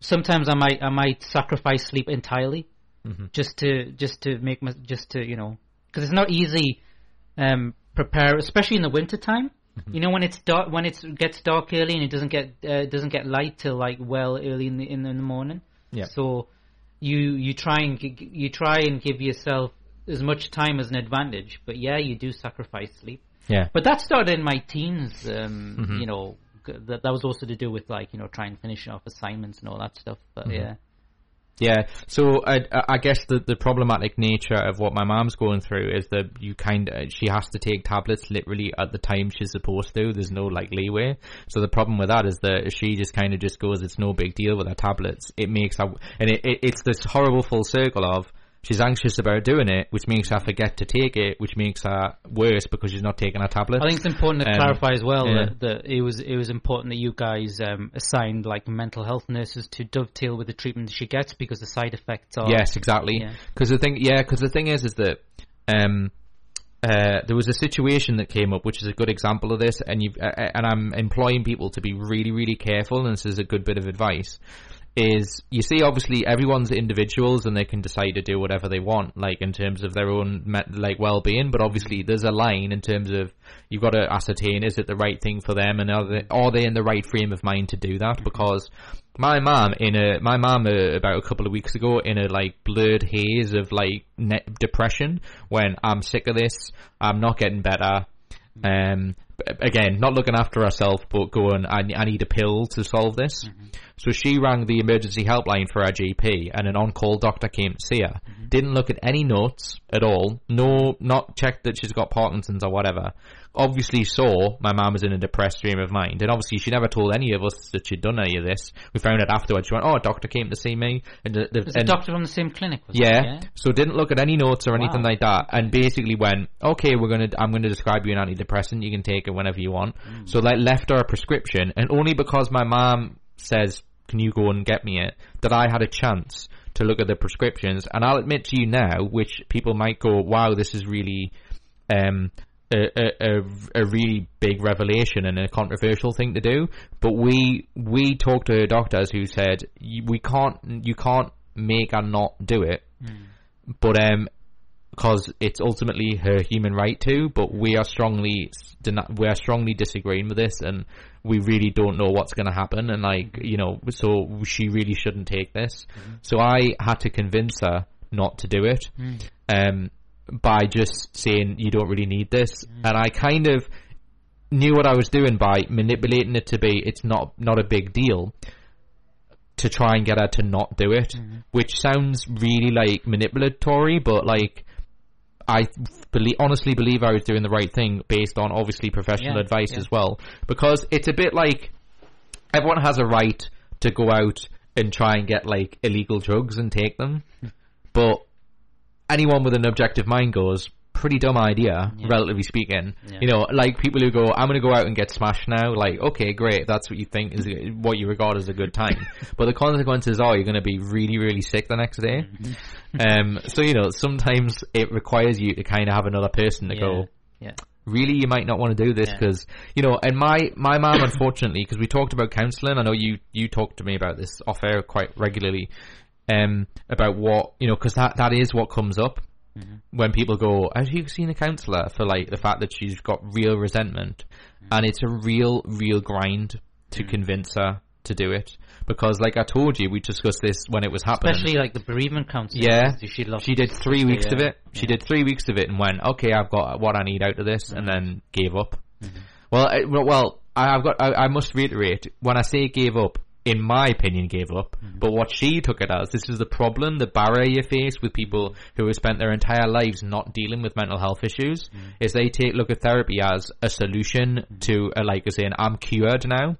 sometimes I might I might sacrifice sleep entirely mm-hmm. just to just to make my just to you know because it's not easy um, prepare especially in the winter time. You know when it's dark when it gets dark early and it doesn't get uh, doesn't get light till like well early in the in the morning. Yeah. So you you try and you try and give yourself as much time as an advantage, but yeah, you do sacrifice sleep. Yeah. But that started in my teens. Um, mm-hmm. You know that that was also to do with like you know trying to finish off assignments and all that stuff. But mm-hmm. yeah. Yeah, so I, I guess the, the problematic nature of what my mom's going through is that you kind of she has to take tablets literally at the time she's supposed to. There's no like leeway. So the problem with that is that she just kind of just goes, it's no big deal with her tablets. It makes her, and it, it it's this horrible full circle of she's anxious about doing it, which makes her forget to take it, which makes her worse because she's not taking her tablet. I think it's important to um, clarify as well yeah. that, that, it was it was important that you guys um, assigned like mental health nurses to dovetail with the treatment she gets because the side effects are. Yes, exactly. Because yeah. the thing, yeah, because the thing is, is that. Um, uh, there was a situation that came up, which is a good example of this, and you uh, and I'm employing people to be really, really careful. And this is a good bit of advice is you see obviously everyone's individuals and they can decide to do whatever they want like in terms of their own like well-being but obviously there's a line in terms of you've got to ascertain is it the right thing for them and are they, are they in the right frame of mind to do that? Because my mom in a my mom uh, about a couple of weeks ago in a like blurred haze of like depression when I'm sick of this. I'm not getting better um again, not looking after herself, but going, I, I need a pill to solve this. Mm-hmm. So she rang the emergency helpline for her GP, and an on-call doctor came to see her. Mm-hmm. didn't look at any notes at all. No, not checked that she's got Parkinson's or whatever. Obviously saw my mum was in a depressed frame of mind, and obviously she never told any of us that she'd done any of this. We found out afterwards. She went, "Oh, a doctor came to see me," and the, the, and- doctor from the same clinic? Was yeah. Yeah. So didn't look at any notes or anything Wow. like that, and basically went, "Okay, we're gonna, I'm gonna describe you an antidepressant. You can take it whenever you want." Mm. So like left her a prescription, and only because my mom says, "Can you go and get me it?" that I had a chance to look at the prescriptions. And I'll admit to you now, which people might go, "Wow, this is really." Um, a, a, a, a really big revelation and a controversial thing to do. But we we talked to her doctors who said "You- we can't you can't make her not do it, but um because it's ultimately her human right to. But we are strongly we are strongly disagreeing with this, and we really don't know what's going to happen. And like you know, so she really shouldn't take this. So I had to convince her not to do it. Mm. Um, by just saying you don't really need this, mm. and I kind of knew what I was doing by manipulating it to be it's not not a big deal to try and get her to not do it, mm-hmm. which sounds really like manipulatory, but like I believe, honestly believe I was doing the right thing based on obviously professional Yeah, advice yeah. as well, because it's a bit like everyone has a right to go out and try and get like illegal drugs and take them, hmm. but anyone with an objective mind goes pretty dumb idea, relatively speaking. Yeah. You know, like people who go, I'm going to go out and get smashed now. Like, okay, great, that's what you think is what you regard as a good time. but the consequences are you're going to be really, really sick the next day. um, so you know, sometimes it requires you to kind of have another person to Yeah. go. Yeah. Really, you might not want to do this Yeah. because you know. And my my mom, unfortunately, because we talked about counselling. I know you you talked to me about this off air quite regularly. Um, about what you know, because that that is what comes up mm-hmm. when people go, "Have you seen a counsellor For like the fact that she's got real resentment, mm-hmm. and it's a real real grind to mm-hmm. convince her to do it. Because, like I told you, we discussed this when it was happening. Especially like the bereavement counselor. Yeah, She, she did three weeks of it. She did three weeks of it and went, "Okay, I've got what I need out of this," and then gave up. Well, I, well, well, I've got. I, I must reiterate when I say gave up. In my opinion, gave up. Mm-hmm. But what she took it as, this is the problem, the barrier you face with people who have spent their entire lives not dealing with mental health issues, mm-hmm. is they take look at therapy as a solution mm-hmm. to, uh, like, I saying, I'm cured now.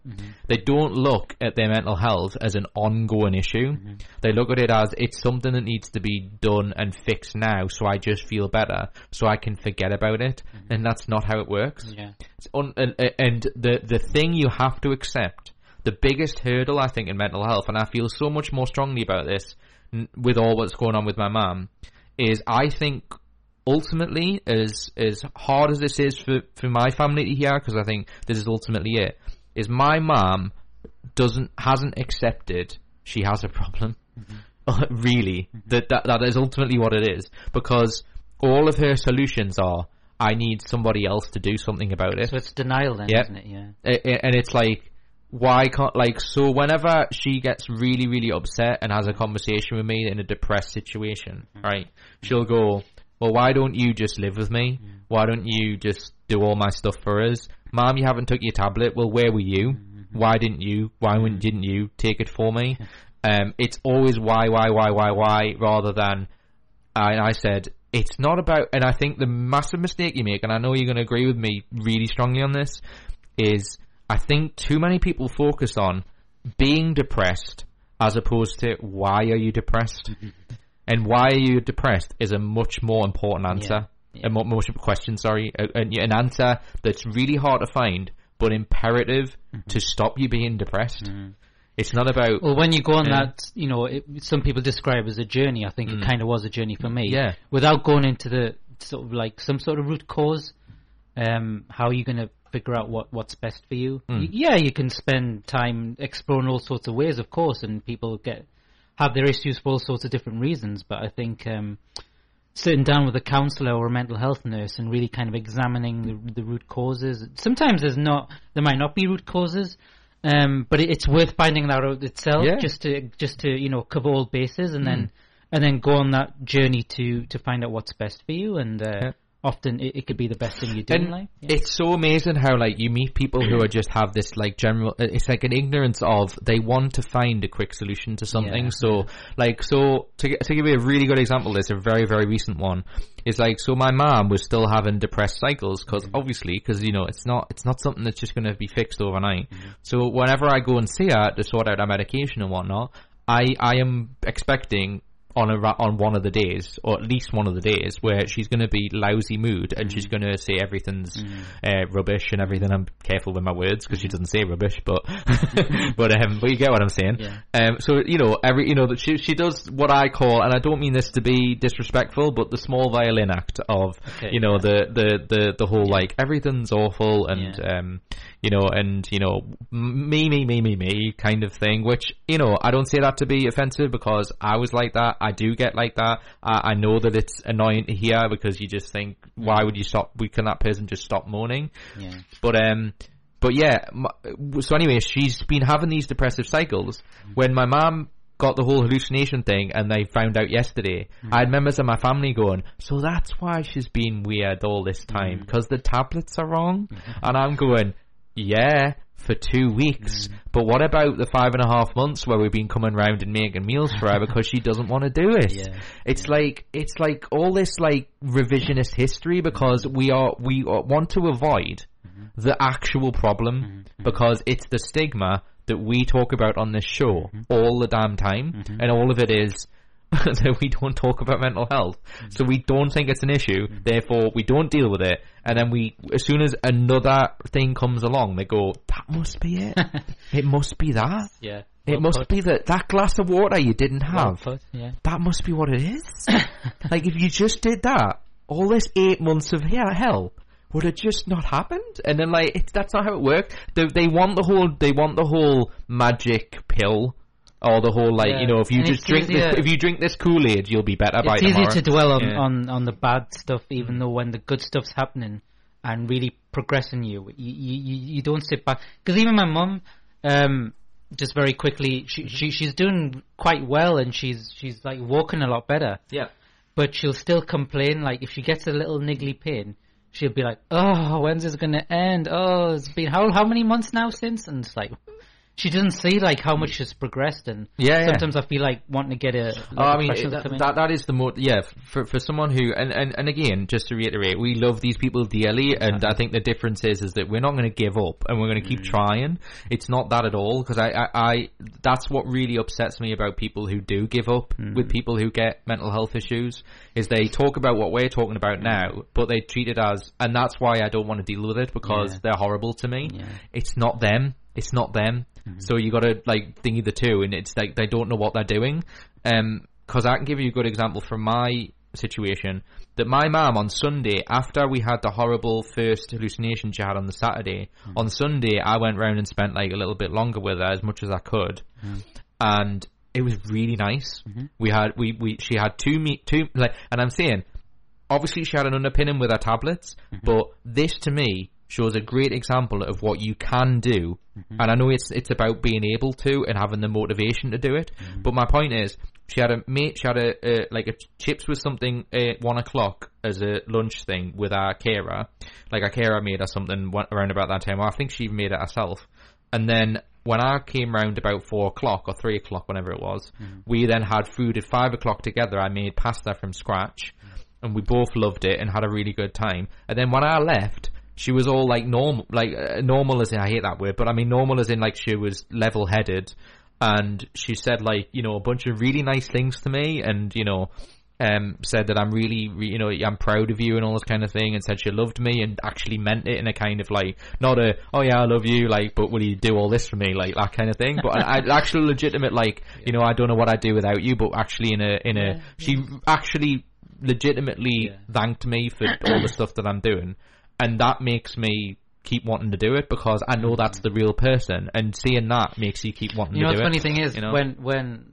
They don't look at their mental health as an ongoing issue. They look at it as it's something that needs to be done and fixed now, so I just feel better, so I can forget about it. And that's not how it works. Yeah. It's un- and, and the the thing you have to accept, the biggest hurdle I think in mental health, and I feel so much more strongly about this with all what's going on with my mum, is I think ultimately, as as hard as this is for for my family to hear, because I think this is ultimately it, is my mum doesn't hasn't accepted she has a problem. Mm-hmm. really, mm-hmm. that, that that is ultimately what it is because all of her solutions are I need somebody else to do something about it. So it's denial then, Yep. isn't it? Yeah. And it's like why can't like so whenever she gets really really upset and has a conversation with me in a depressed situation mm. right she'll go well why don't you just live with me? Mm. Why don't you just do all my stuff for us? Mom you haven't took your tablet. Well where were you? Mm-hmm. Why didn't you? Why wouldn't- mm. didn't you take it for me? Um it's always why why why why why rather than and I said, it's not about, and I think the massive mistake you make, and I know you're going to agree with me really strongly on this, is I think too many people focus on being depressed as opposed to why are you depressed? and why are you depressed is a much more important answer. A more, more question, sorry, a, a- an answer that's really hard to find, but imperative to stop you being depressed. It's not about Well, when you go on Yeah. that, you know, it, some people describe it as a journey. I think it kind of was a journey for me. Mm. Yeah. Without going into the sort of like some sort of root cause, um, how are you going to figure out what, what's best for you? Mm. Yeah, you can spend time exploring all sorts of ways, of course, and people get have their issues for all sorts of different reasons. But I think um, sitting down with a counsellor or a mental health nurse and really kind of examining the, the root causes. Sometimes there's not, there might not be root causes, um, but it, it's worth finding that out itself, Yeah. just to just to you know cover all bases and Mm. then and then go on that journey to to find out what's best for you. And uh, often it, it, could be the best thing you do and in life. Yeah. It's so amazing how like you meet people who are just have this like general. It's like an ignorance of they want to find a quick solution to something. Yeah. So like so to to give you a really good example, there's a very very recent one. It's like so my mom was still having depressed cycles because mm-hmm. obviously because you know it's not it's not something that's just going to be fixed overnight. Mm-hmm. So whenever I go and see her to sort out her medication and whatnot, I I am expecting on a on one of the days, or at least one of the days, where she's going to be lousy mood and mm. she's going to say everything's mm. uh, rubbish and everything. I'm careful with my words because she doesn't say rubbish, but but um, but you get what I'm saying. Yeah. Um, so you know every you know that she she does what I call, and I don't mean this to be disrespectful, but the small violin act of okay, you know yeah. the, the the the whole yeah. like everything's awful and um you know, and you know, me, me, me, me, me kind of thing. Which you know, I don't say that to be offensive because I was like that. I do get like that. I, I know that it's annoying to hear because you just think, why would you stop? We can that person just stop moaning? Yeah. But um. But yeah, so anyway, she's been having these depressive cycles. When my mom got the whole hallucination thing and they found out yesterday, mm-hmm. I had members of my family going, so that's why she's been weird all this time, because mm-hmm. the tablets are wrong. Mm-hmm. And I'm going, yeah, for two weeks. Mm. But what about the five and a half months where we've been coming round and making meals for her because she doesn't want to do it? Yeah. It's like it's like all this like revisionist history because we are we want to avoid mm-hmm. the actual problem mm-hmm. because it's the stigma that we talk about on this show mm-hmm. all the damn time, mm-hmm. and all of it is that we don't talk about mental health. Mm-hmm. So we don't think it's an issue, mm-hmm. therefore we don't deal with it. And then we, as soon as another thing comes along, they go, that must be it. it must be that. Yeah. It must put. be that that glass of water you didn't have. Well yeah. That must be what it is. like if you just did that, all this eight months of hell would have just not happened. And then like that's not how it works. They, they want the whole they want the whole magic pill or the whole like yeah. you know if you and just drink this if you drink this Kool Aid you'll be better. It's easy to dwell on, yeah. on on the bad stuff, even though when the good stuff's happening and really progressing you, you you, you don't sit back. Because even my mum, um, just very quickly, she, mm-hmm. she she's doing quite well and she's she's like walking a lot better. Yeah, but she'll still complain like if she gets a little niggly pain. She'll be like, "Oh, when's this gonna end? Oh, it's been how how many months now since?" And it's like, she doesn't see like how much has progressed, and yeah, sometimes yeah. I feel like wanting to get a. Like oh, I mean, that, that, that is the more yeah for for someone who and, and and again just to reiterate, we love these people dearly, and I think the difference is is that we're not going to give up and we're going to keep mm. trying. It's not that at all because I, I, I that's what really upsets me about people who do give up mm. with people who get mental health issues is they talk about what we're talking about now, but they treat it as and that's why I don't want to deal with it because yeah. they're horrible to me. Yeah. It's not them. It's not them. Mm-hmm. So you got to like thingy the two, and it's like they don't know what they're doing. Um, because I can give you a good example from my situation that my mom on Sunday, after we had the horrible first hallucination she had on the Saturday, mm-hmm. on Sunday I went round and spent like a little bit longer with her as much as I could, mm-hmm. and it was really nice. Mm-hmm. We had we, we she had two meet two like, and I'm saying obviously she had an underpinning with her tablets, mm-hmm. but this to me shows a great example of what you can do. Mm-hmm. And I know it's it's about being able to and having the motivation to do it. Mm-hmm. But my point is, she had a mate. She had a, a like a chips with something at one o'clock as a lunch thing with our carer. Like our carer made her something around about that time. Well, I think she made it herself. And then when I came round about four o'clock or three o'clock, whenever it was, mm-hmm. we then had food at five o'clock together. I made pasta from scratch, mm-hmm. and we both loved it and had a really good time. And then when I left, she was all like normal, like uh, normal as in I hate that word, but I mean normal as in like she was level headed, and she said like you know a bunch of really nice things to me, and you know. Um, said that I'm really, re- you know, I'm proud of you and all this kind of thing, and said she loved me and actually meant it in a kind of like, not a, oh yeah, I love you, like, but will you do all this for me, like that kind of thing. But I, I actually legitimate, like, you know, I don't know what I'd do without you, but actually in a, in a, yeah, she actually legitimately yeah. thanked me for all the stuff that I'm doing and that makes me keep wanting to do it because I know that's the real person, and seeing that makes you keep wanting you know, to do it. You know, the funny thing is, you know? when when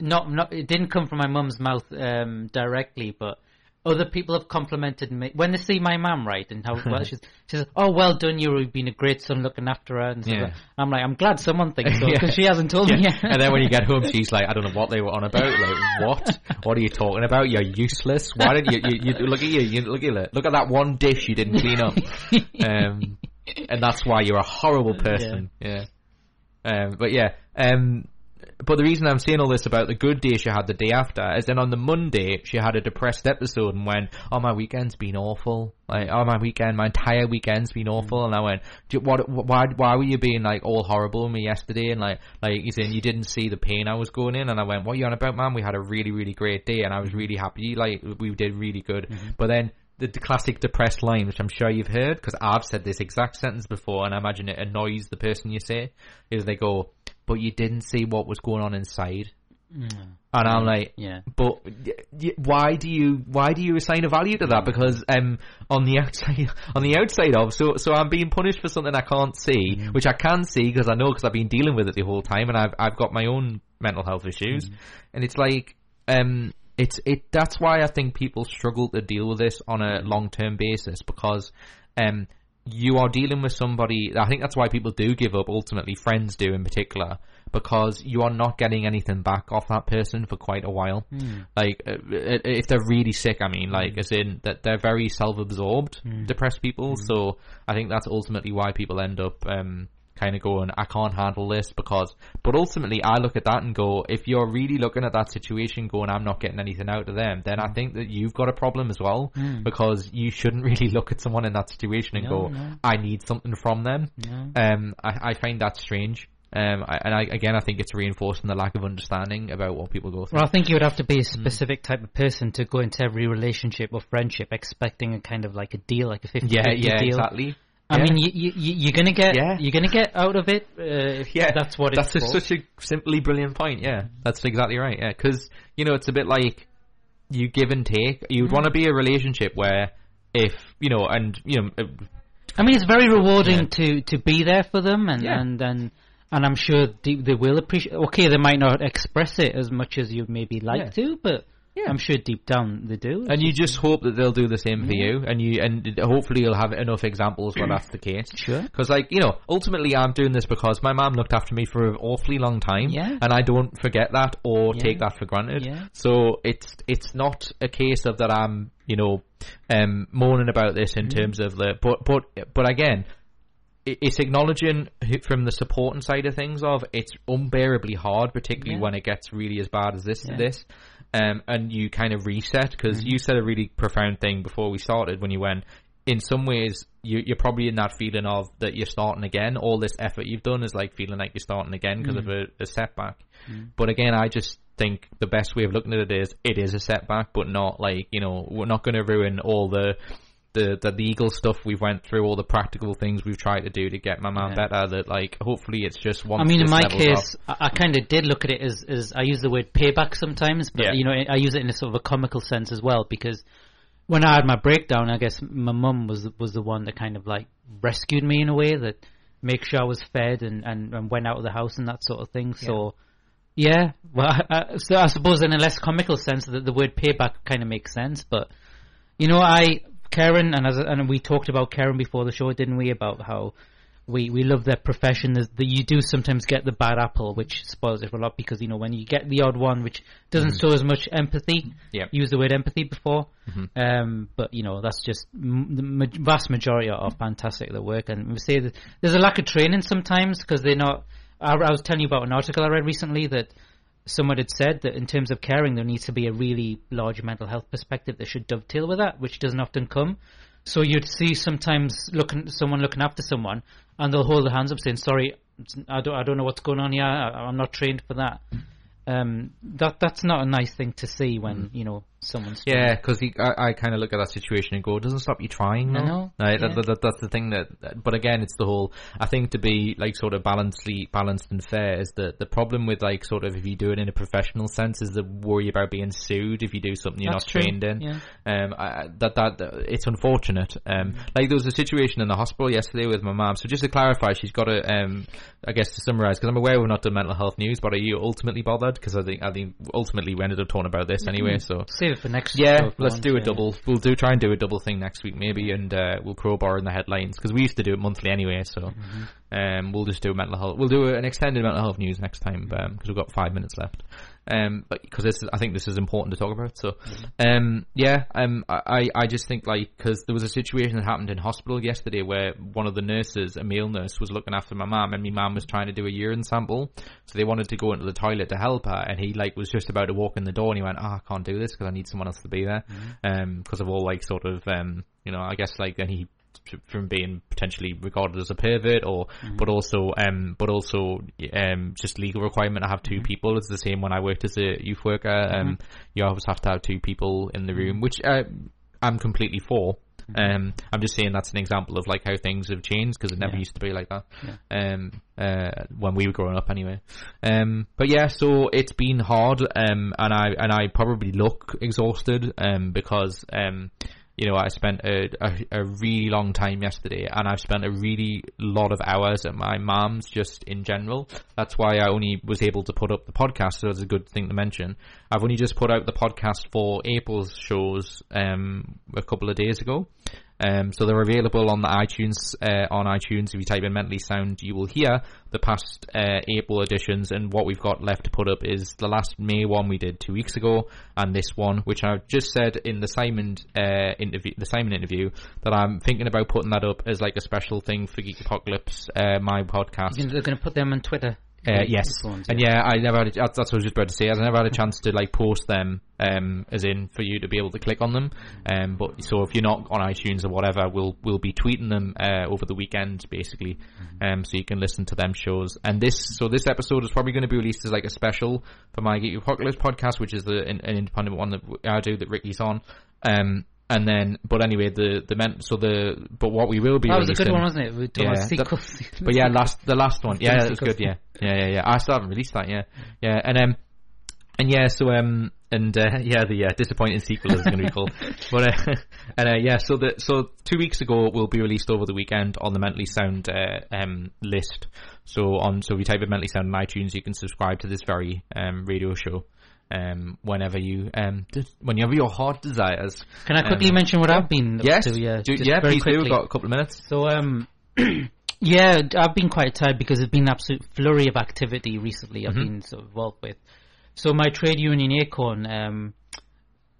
not not it didn't come from my mum's mouth um, directly, but other people have complimented me when they see my mum, right, and how well she's. She says, "Oh, well done, you've been a great son looking after her." And stuff Yeah. I'm like, I'm glad someone thinks so Yeah. because she hasn't told me yet. and then when you get home, she's like, I don't know what they were on about. Like, what? What are you talking about? You're useless. Why did you, you, you look at you, you look at. Look at that one dish you didn't clean up. Um, and that's why you're a horrible person. Yeah. Um, but yeah, um, but the reason I'm saying all this about the good day she had the day after is then on the Monday she had a depressed episode and went, "Oh my weekend's been awful. Like, oh my weekend, my entire weekend's been awful." And I went, "Do you- "What? Why? Why were you being like all horrible with me yesterday?" And like, like you saying you didn't see the pain I was going in. And I went, "What are you on about, man? We had a really, really great day, and I was really happy. Like, we did really good." Mm-hmm. But then the, the classic depressed line, which I'm sure you've heard, because I've said this exact sentence before, and I imagine it annoys the person you say, is they go, "But you didn't see what was going on inside." Mm. And I'm like, Yeah. but why do you why do you assign a value to that? Because um, on the outside on the outside of so so I'm being punished for something I can't see, which I can see because I know because I've been dealing with it the whole time, and I've I've got my own mental health issues, and it's like um it's it that's why I think people struggle to deal with this on a long term basis because um you are dealing with somebody. I think that's why people do give up. Ultimately, friends do in particular, because you are not getting anything back off that person for quite a while. Mm. Like uh, if they're really sick, I mean, like as in that they're very self-absorbed, Mm. depressed people. So I think that's ultimately why people end up um, kind of going, "I can't handle this," because. But ultimately, I look at that and go, if you're really looking at that situation, going, "I'm not getting anything out of them," then I think that you've got a problem as well, Mm. because you shouldn't really look at someone in that situation and No, go, no. "I need something from them." No. Um, I, I find that strange. Um, I, and I, again, I think it's reinforcing the lack of understanding about what people go through. Well, I think you would have to be Mm. a specific type of person to go into every relationship or friendship expecting a kind of like a deal, like a 50 Yeah, yeah, deal. exactly. I Yeah. mean, you, you, you- you're gonna get, Yeah. you're gonna get out of it. Uh, if yeah, that's what that's it's such a simply brilliant point. Yeah, that's exactly right. Yeah, because you know it's a bit like you give and take. You'd Mm. want to be a relationship where if you know, and you know, uh, I mean, it's very rewarding to, to be there for them, and Yeah. and and and I'm sure they, they will appreciate. Okay, they might not express it as much as you maybe like Yeah. to, but I'm sure deep down they do. and you just hope that they'll do the same for you, and you and hopefully you'll have enough examples where that's the case. Sure. Because like you know, ultimately I'm doing this because my mom looked after me for an awfully long time, Yeah. and I don't forget that or Yeah. take that for granted. Yeah. So it's it's not a case of that I'm you know um, moaning about this in Mm. terms of the but but but again. It's acknowledging from the supporting side of things of it's unbearably hard, particularly Yeah. when it gets really as bad as this Yeah. this, um, and you kind of reset because Mm-hmm. you said a really profound thing before we started when you went. In some ways, you, you're probably in that feeling of that you're starting again. All this effort you've done is like feeling like you're starting again because of a, a setback. But again, I just think the best way of looking at it is it is a setback, but not like you know we're not going to ruin all the. The, the legal stuff we've went through, all the practical things we've tried to do to get my mum Yeah. better. That like hopefully it's just one. I mean, in my case, I, I kind of did look at it as, as I use the word payback sometimes, but Yeah. you know, I use it in a sort of a comical sense as well because when I had my breakdown, I guess my mum was was the one that kind of like rescued me in a way that make sure I was fed and, and, and went out of the house and that sort of thing. So, yeah, well, I, I, so I suppose in a less comical sense that the word payback kind of makes sense, but you know, I Karen and as and we talked about Karen before the show, didn't we? About how we we love their profession. That you do sometimes get the bad apple, which spoils it for a lot because you know when you get the odd one which doesn't Mhm. show as much empathy. Yeah. Use the word empathy before, Mhm. um, but you know that's just m- the ma- vast majority are fantastic at work, and we say that there's a lack of training sometimes because they're not. I, I was telling you about an article I read recently that someone had said that in terms of caring, there needs to be a really large mental health perspective that should dovetail with that, which doesn't often come. So you'd see sometimes looking someone looking after someone, and they'll hold their hands up saying, "Sorry, I don't, I don't know what's going on here. I, I'm not trained for that." Um, that that's not a nice thing to see when you know someone's Yeah, because I, I kind of look at that situation and go, it doesn't stop you trying, know, Right? yeah. That, that, that's the thing that, but again, it's the whole, I think to be like sort of balancedly, balanced and fair is that the problem with like sort of if you do it in a professional sense is the worry about being sued if you do something you're That's not true, trained in. yeah. Um, I, that, that, it's unfortunate. Um, like there was a situation in the hospital yesterday with my mum. So just to clarify, she's got a, um, I guess to summarize, because I'm aware we've not done mental health news, but are you ultimately bothered? Because I think, I think ultimately we ended up talking about this anyway, so. Save save it for next. Yeah, let's do a double. We'll do try and do a double thing next week maybe, and uh, we'll crowbar in the headlines because we used to do it monthly anyway. So mm-hmm. um, we'll just do mental health. We'll do an extended mental health news next time because um, we've got five minutes left um, but because this is, I think this is important to talk about. So, um, yeah, um, I, I just think like because there was a situation that happened in hospital yesterday where one of the nurses, a male nurse, was looking after my mum, and my mum was trying to do a urine sample, so they wanted to go into the toilet to help her, and he like was just about to walk in the door, and he went, "Oh, I can't do this because I need someone else to be there," mm-hmm. um, because of all like sort of um, you know, I guess like, and he from being potentially regarded as a pervert or mm-hmm. but also um but also um just legal requirement to have 2 mm-hmm. people it's the same when I worked as a youth worker um mm-hmm. you always have to have two people in the room mm-hmm. which uh, I'm completely for mm-hmm. um, I'm just saying that's an example of like how things have changed because it never yeah. used to be like that. Yeah. Um, uh, when we were growing up, anyway. Um, but yeah, so it's been hard. Um, and I and I probably look exhausted. Um, because um, you know, I spent a, a, a, really long time yesterday and I've spent a really lot of hours at my mom's just in general. That's why I only was able to put up the podcast, so it's a good thing to mention. I've only just put out the podcast for April's shows um, a couple of days ago. Um, so they're available on the iTunes uh, on iTunes. If you type in "mentally sound," you will hear the past uh, April editions. And what we've got left to put up is the last May one we did two weeks ago, and this one, which I just said in the Simon uh, interview, the Simon interview, that I'm thinking about putting that up as like a special thing for Geek Apocalypse, uh, my podcast. They're going to put them on Twitter. Uh, yes, ones, yeah. and yeah, I never had. A, that's what I was just about to say. I never had a chance to like post them, um, as in for you to be able to click on them. Um, but so if you're not on iTunes or whatever, we'll we'll be tweeting them uh, over the weekend, basically, mm-hmm. um, so you can listen to them shows. And this, so this episode is probably going to be released as like a special for my Geek Apocalypse podcast, which is the an, an independent one that I do that Ricky's on. Um, and then, but anyway, the the meant so the but what we will be. That was a good one, wasn't it? With yeah, the, but yeah, last the last one, yeah, it was good. Yeah, yeah, yeah, yeah. I still haven't released that. Yeah, yeah, and um, and yeah, so um, and uh, yeah, the uh, disappointing sequel is going to be called. but uh, and uh, yeah, so the so two weeks ago will be released over the weekend on the Mentally Sound uh, um list. So on so if you type in Mentally Sound on iTunes, you can subscribe to this very um radio show um, whenever you um, whenever your heart desires. Can I quickly um, mention what I've been? Yes, to, yeah, do, yeah, please quickly. do. We've got a couple of minutes. So, um, yeah, I've been quite tired because there's been an absolute flurry of activity recently. I've mm-hmm. been sort of involved with. So my trade union Acorn. Um,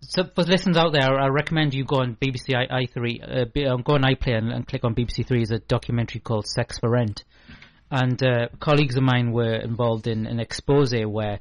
so for listeners out there, I recommend you go on BBC I, i3, uh, go on iPlayer and, and click on BBC Three. Is a documentary called Sex for Rent and uh, colleagues of mine were involved in an expose where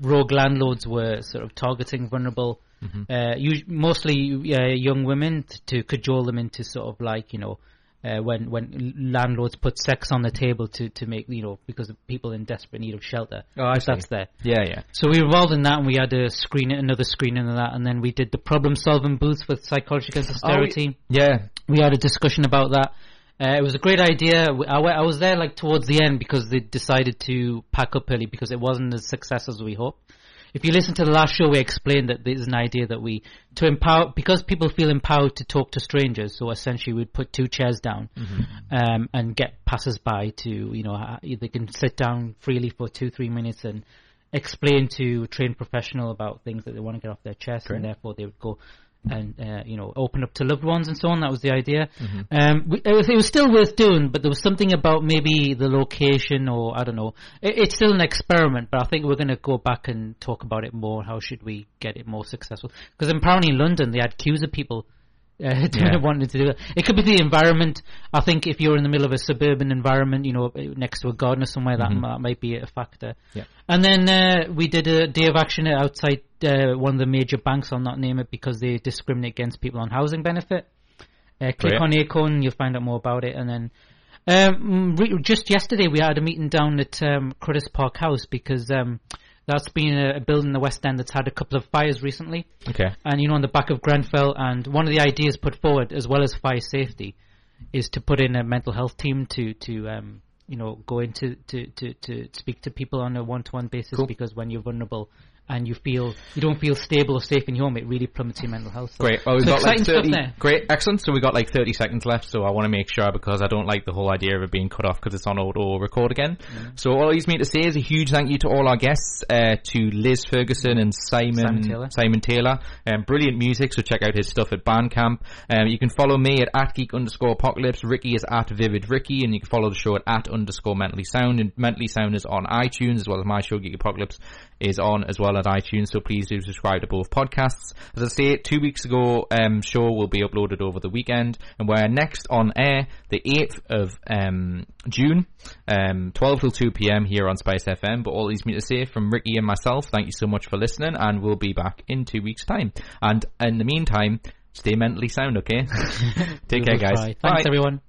rogue landlords were sort of targeting vulnerable, mm-hmm. uh, mostly uh, young women to cajole them into sort of like you know. Uh, when when landlords put sex on the table to, to make you know because of people in desperate need of shelter. Oh, I see. That's there. Yeah, yeah. So we were involved in that, and we had a screen, another screening of that, and then we did the problem solving booth with Psychology Against Austerity. Oh, yeah, we had a discussion about that. Uh, it was a great idea. I, I was there like towards the end because they decided to pack up early because it wasn't as successful as we hoped. If you listen to the last show, we explained that there's an idea that we to empower because people feel empowered to talk to strangers. So essentially, we'd put two chairs down mm-hmm. um, and get passers-by to you know they can sit down freely for two three minutes and explain to a trained professional about things that they want to get off their chest, and therefore they would go and uh, you know open up to loved ones and so on. That was the idea. Mm-hmm. Um, it, was, it, was, still worth doing, but there was something about maybe the location or I don't know. It, it's still an experiment, but I think we're going to go back and talk about it more. How should we get it more successful? Because apparently in London they had queues of people uh, yeah. wanting to do it. It could be the environment. I think if you're in the middle of a suburban environment, you know, next to a garden or somewhere, that, mm-hmm. that might be a factor. Yeah. And then uh, we did a day of action outside uh, one of the major banks. I'll not name it because they discriminate against people on housing benefit. Uh, click Great. on Acorn, you'll find out more about it. And then um, re- just yesterday we had a meeting down at um, Cruddas Park House because um, that's been a, a, building in the West End that's had a couple of fires recently. Okay. And you know, on the back of Grenfell, and one of the ideas put forward, as well as fire safety, is to put in a mental health team to to um, you know go into to, to, to speak to people on a one to one basis cool. because when you're vulnerable and you feel you don't feel stable or safe in your home, it really plummets your mental health. So, great. Well, we've so got like thirty. Great, excellent. So we got like thirty seconds left. So I want to make sure because I don't like the whole idea of it being cut off because it's on auto record again. Mm. So all he's me to say is a huge thank you to all our guests, uh, to Liz Ferguson and Simon Simon Taylor. Simon Taylor. Um, brilliant music. So check out his stuff at Bandcamp. Um, you can follow me at at geek underscore apocalypse. Ricky is at vivid Ricky, and you can follow the show at at underscore mentally sound. And mentally sound is on iTunes as well as my show Geek Apocalypse is on as well as iTunes. So please do subscribe to both podcasts. As I say, two weeks ago, um, show will be uploaded over the weekend, and we're next on air the 8th of um, June, um, 12 till 2 p.m. here on Spice FM. But all these me to say from Ricky and myself, thank you so much for listening, and we'll be back in two weeks' time. And in the meantime, stay mentally sound, okay? Take care, guys. Thanks, Bye. everyone.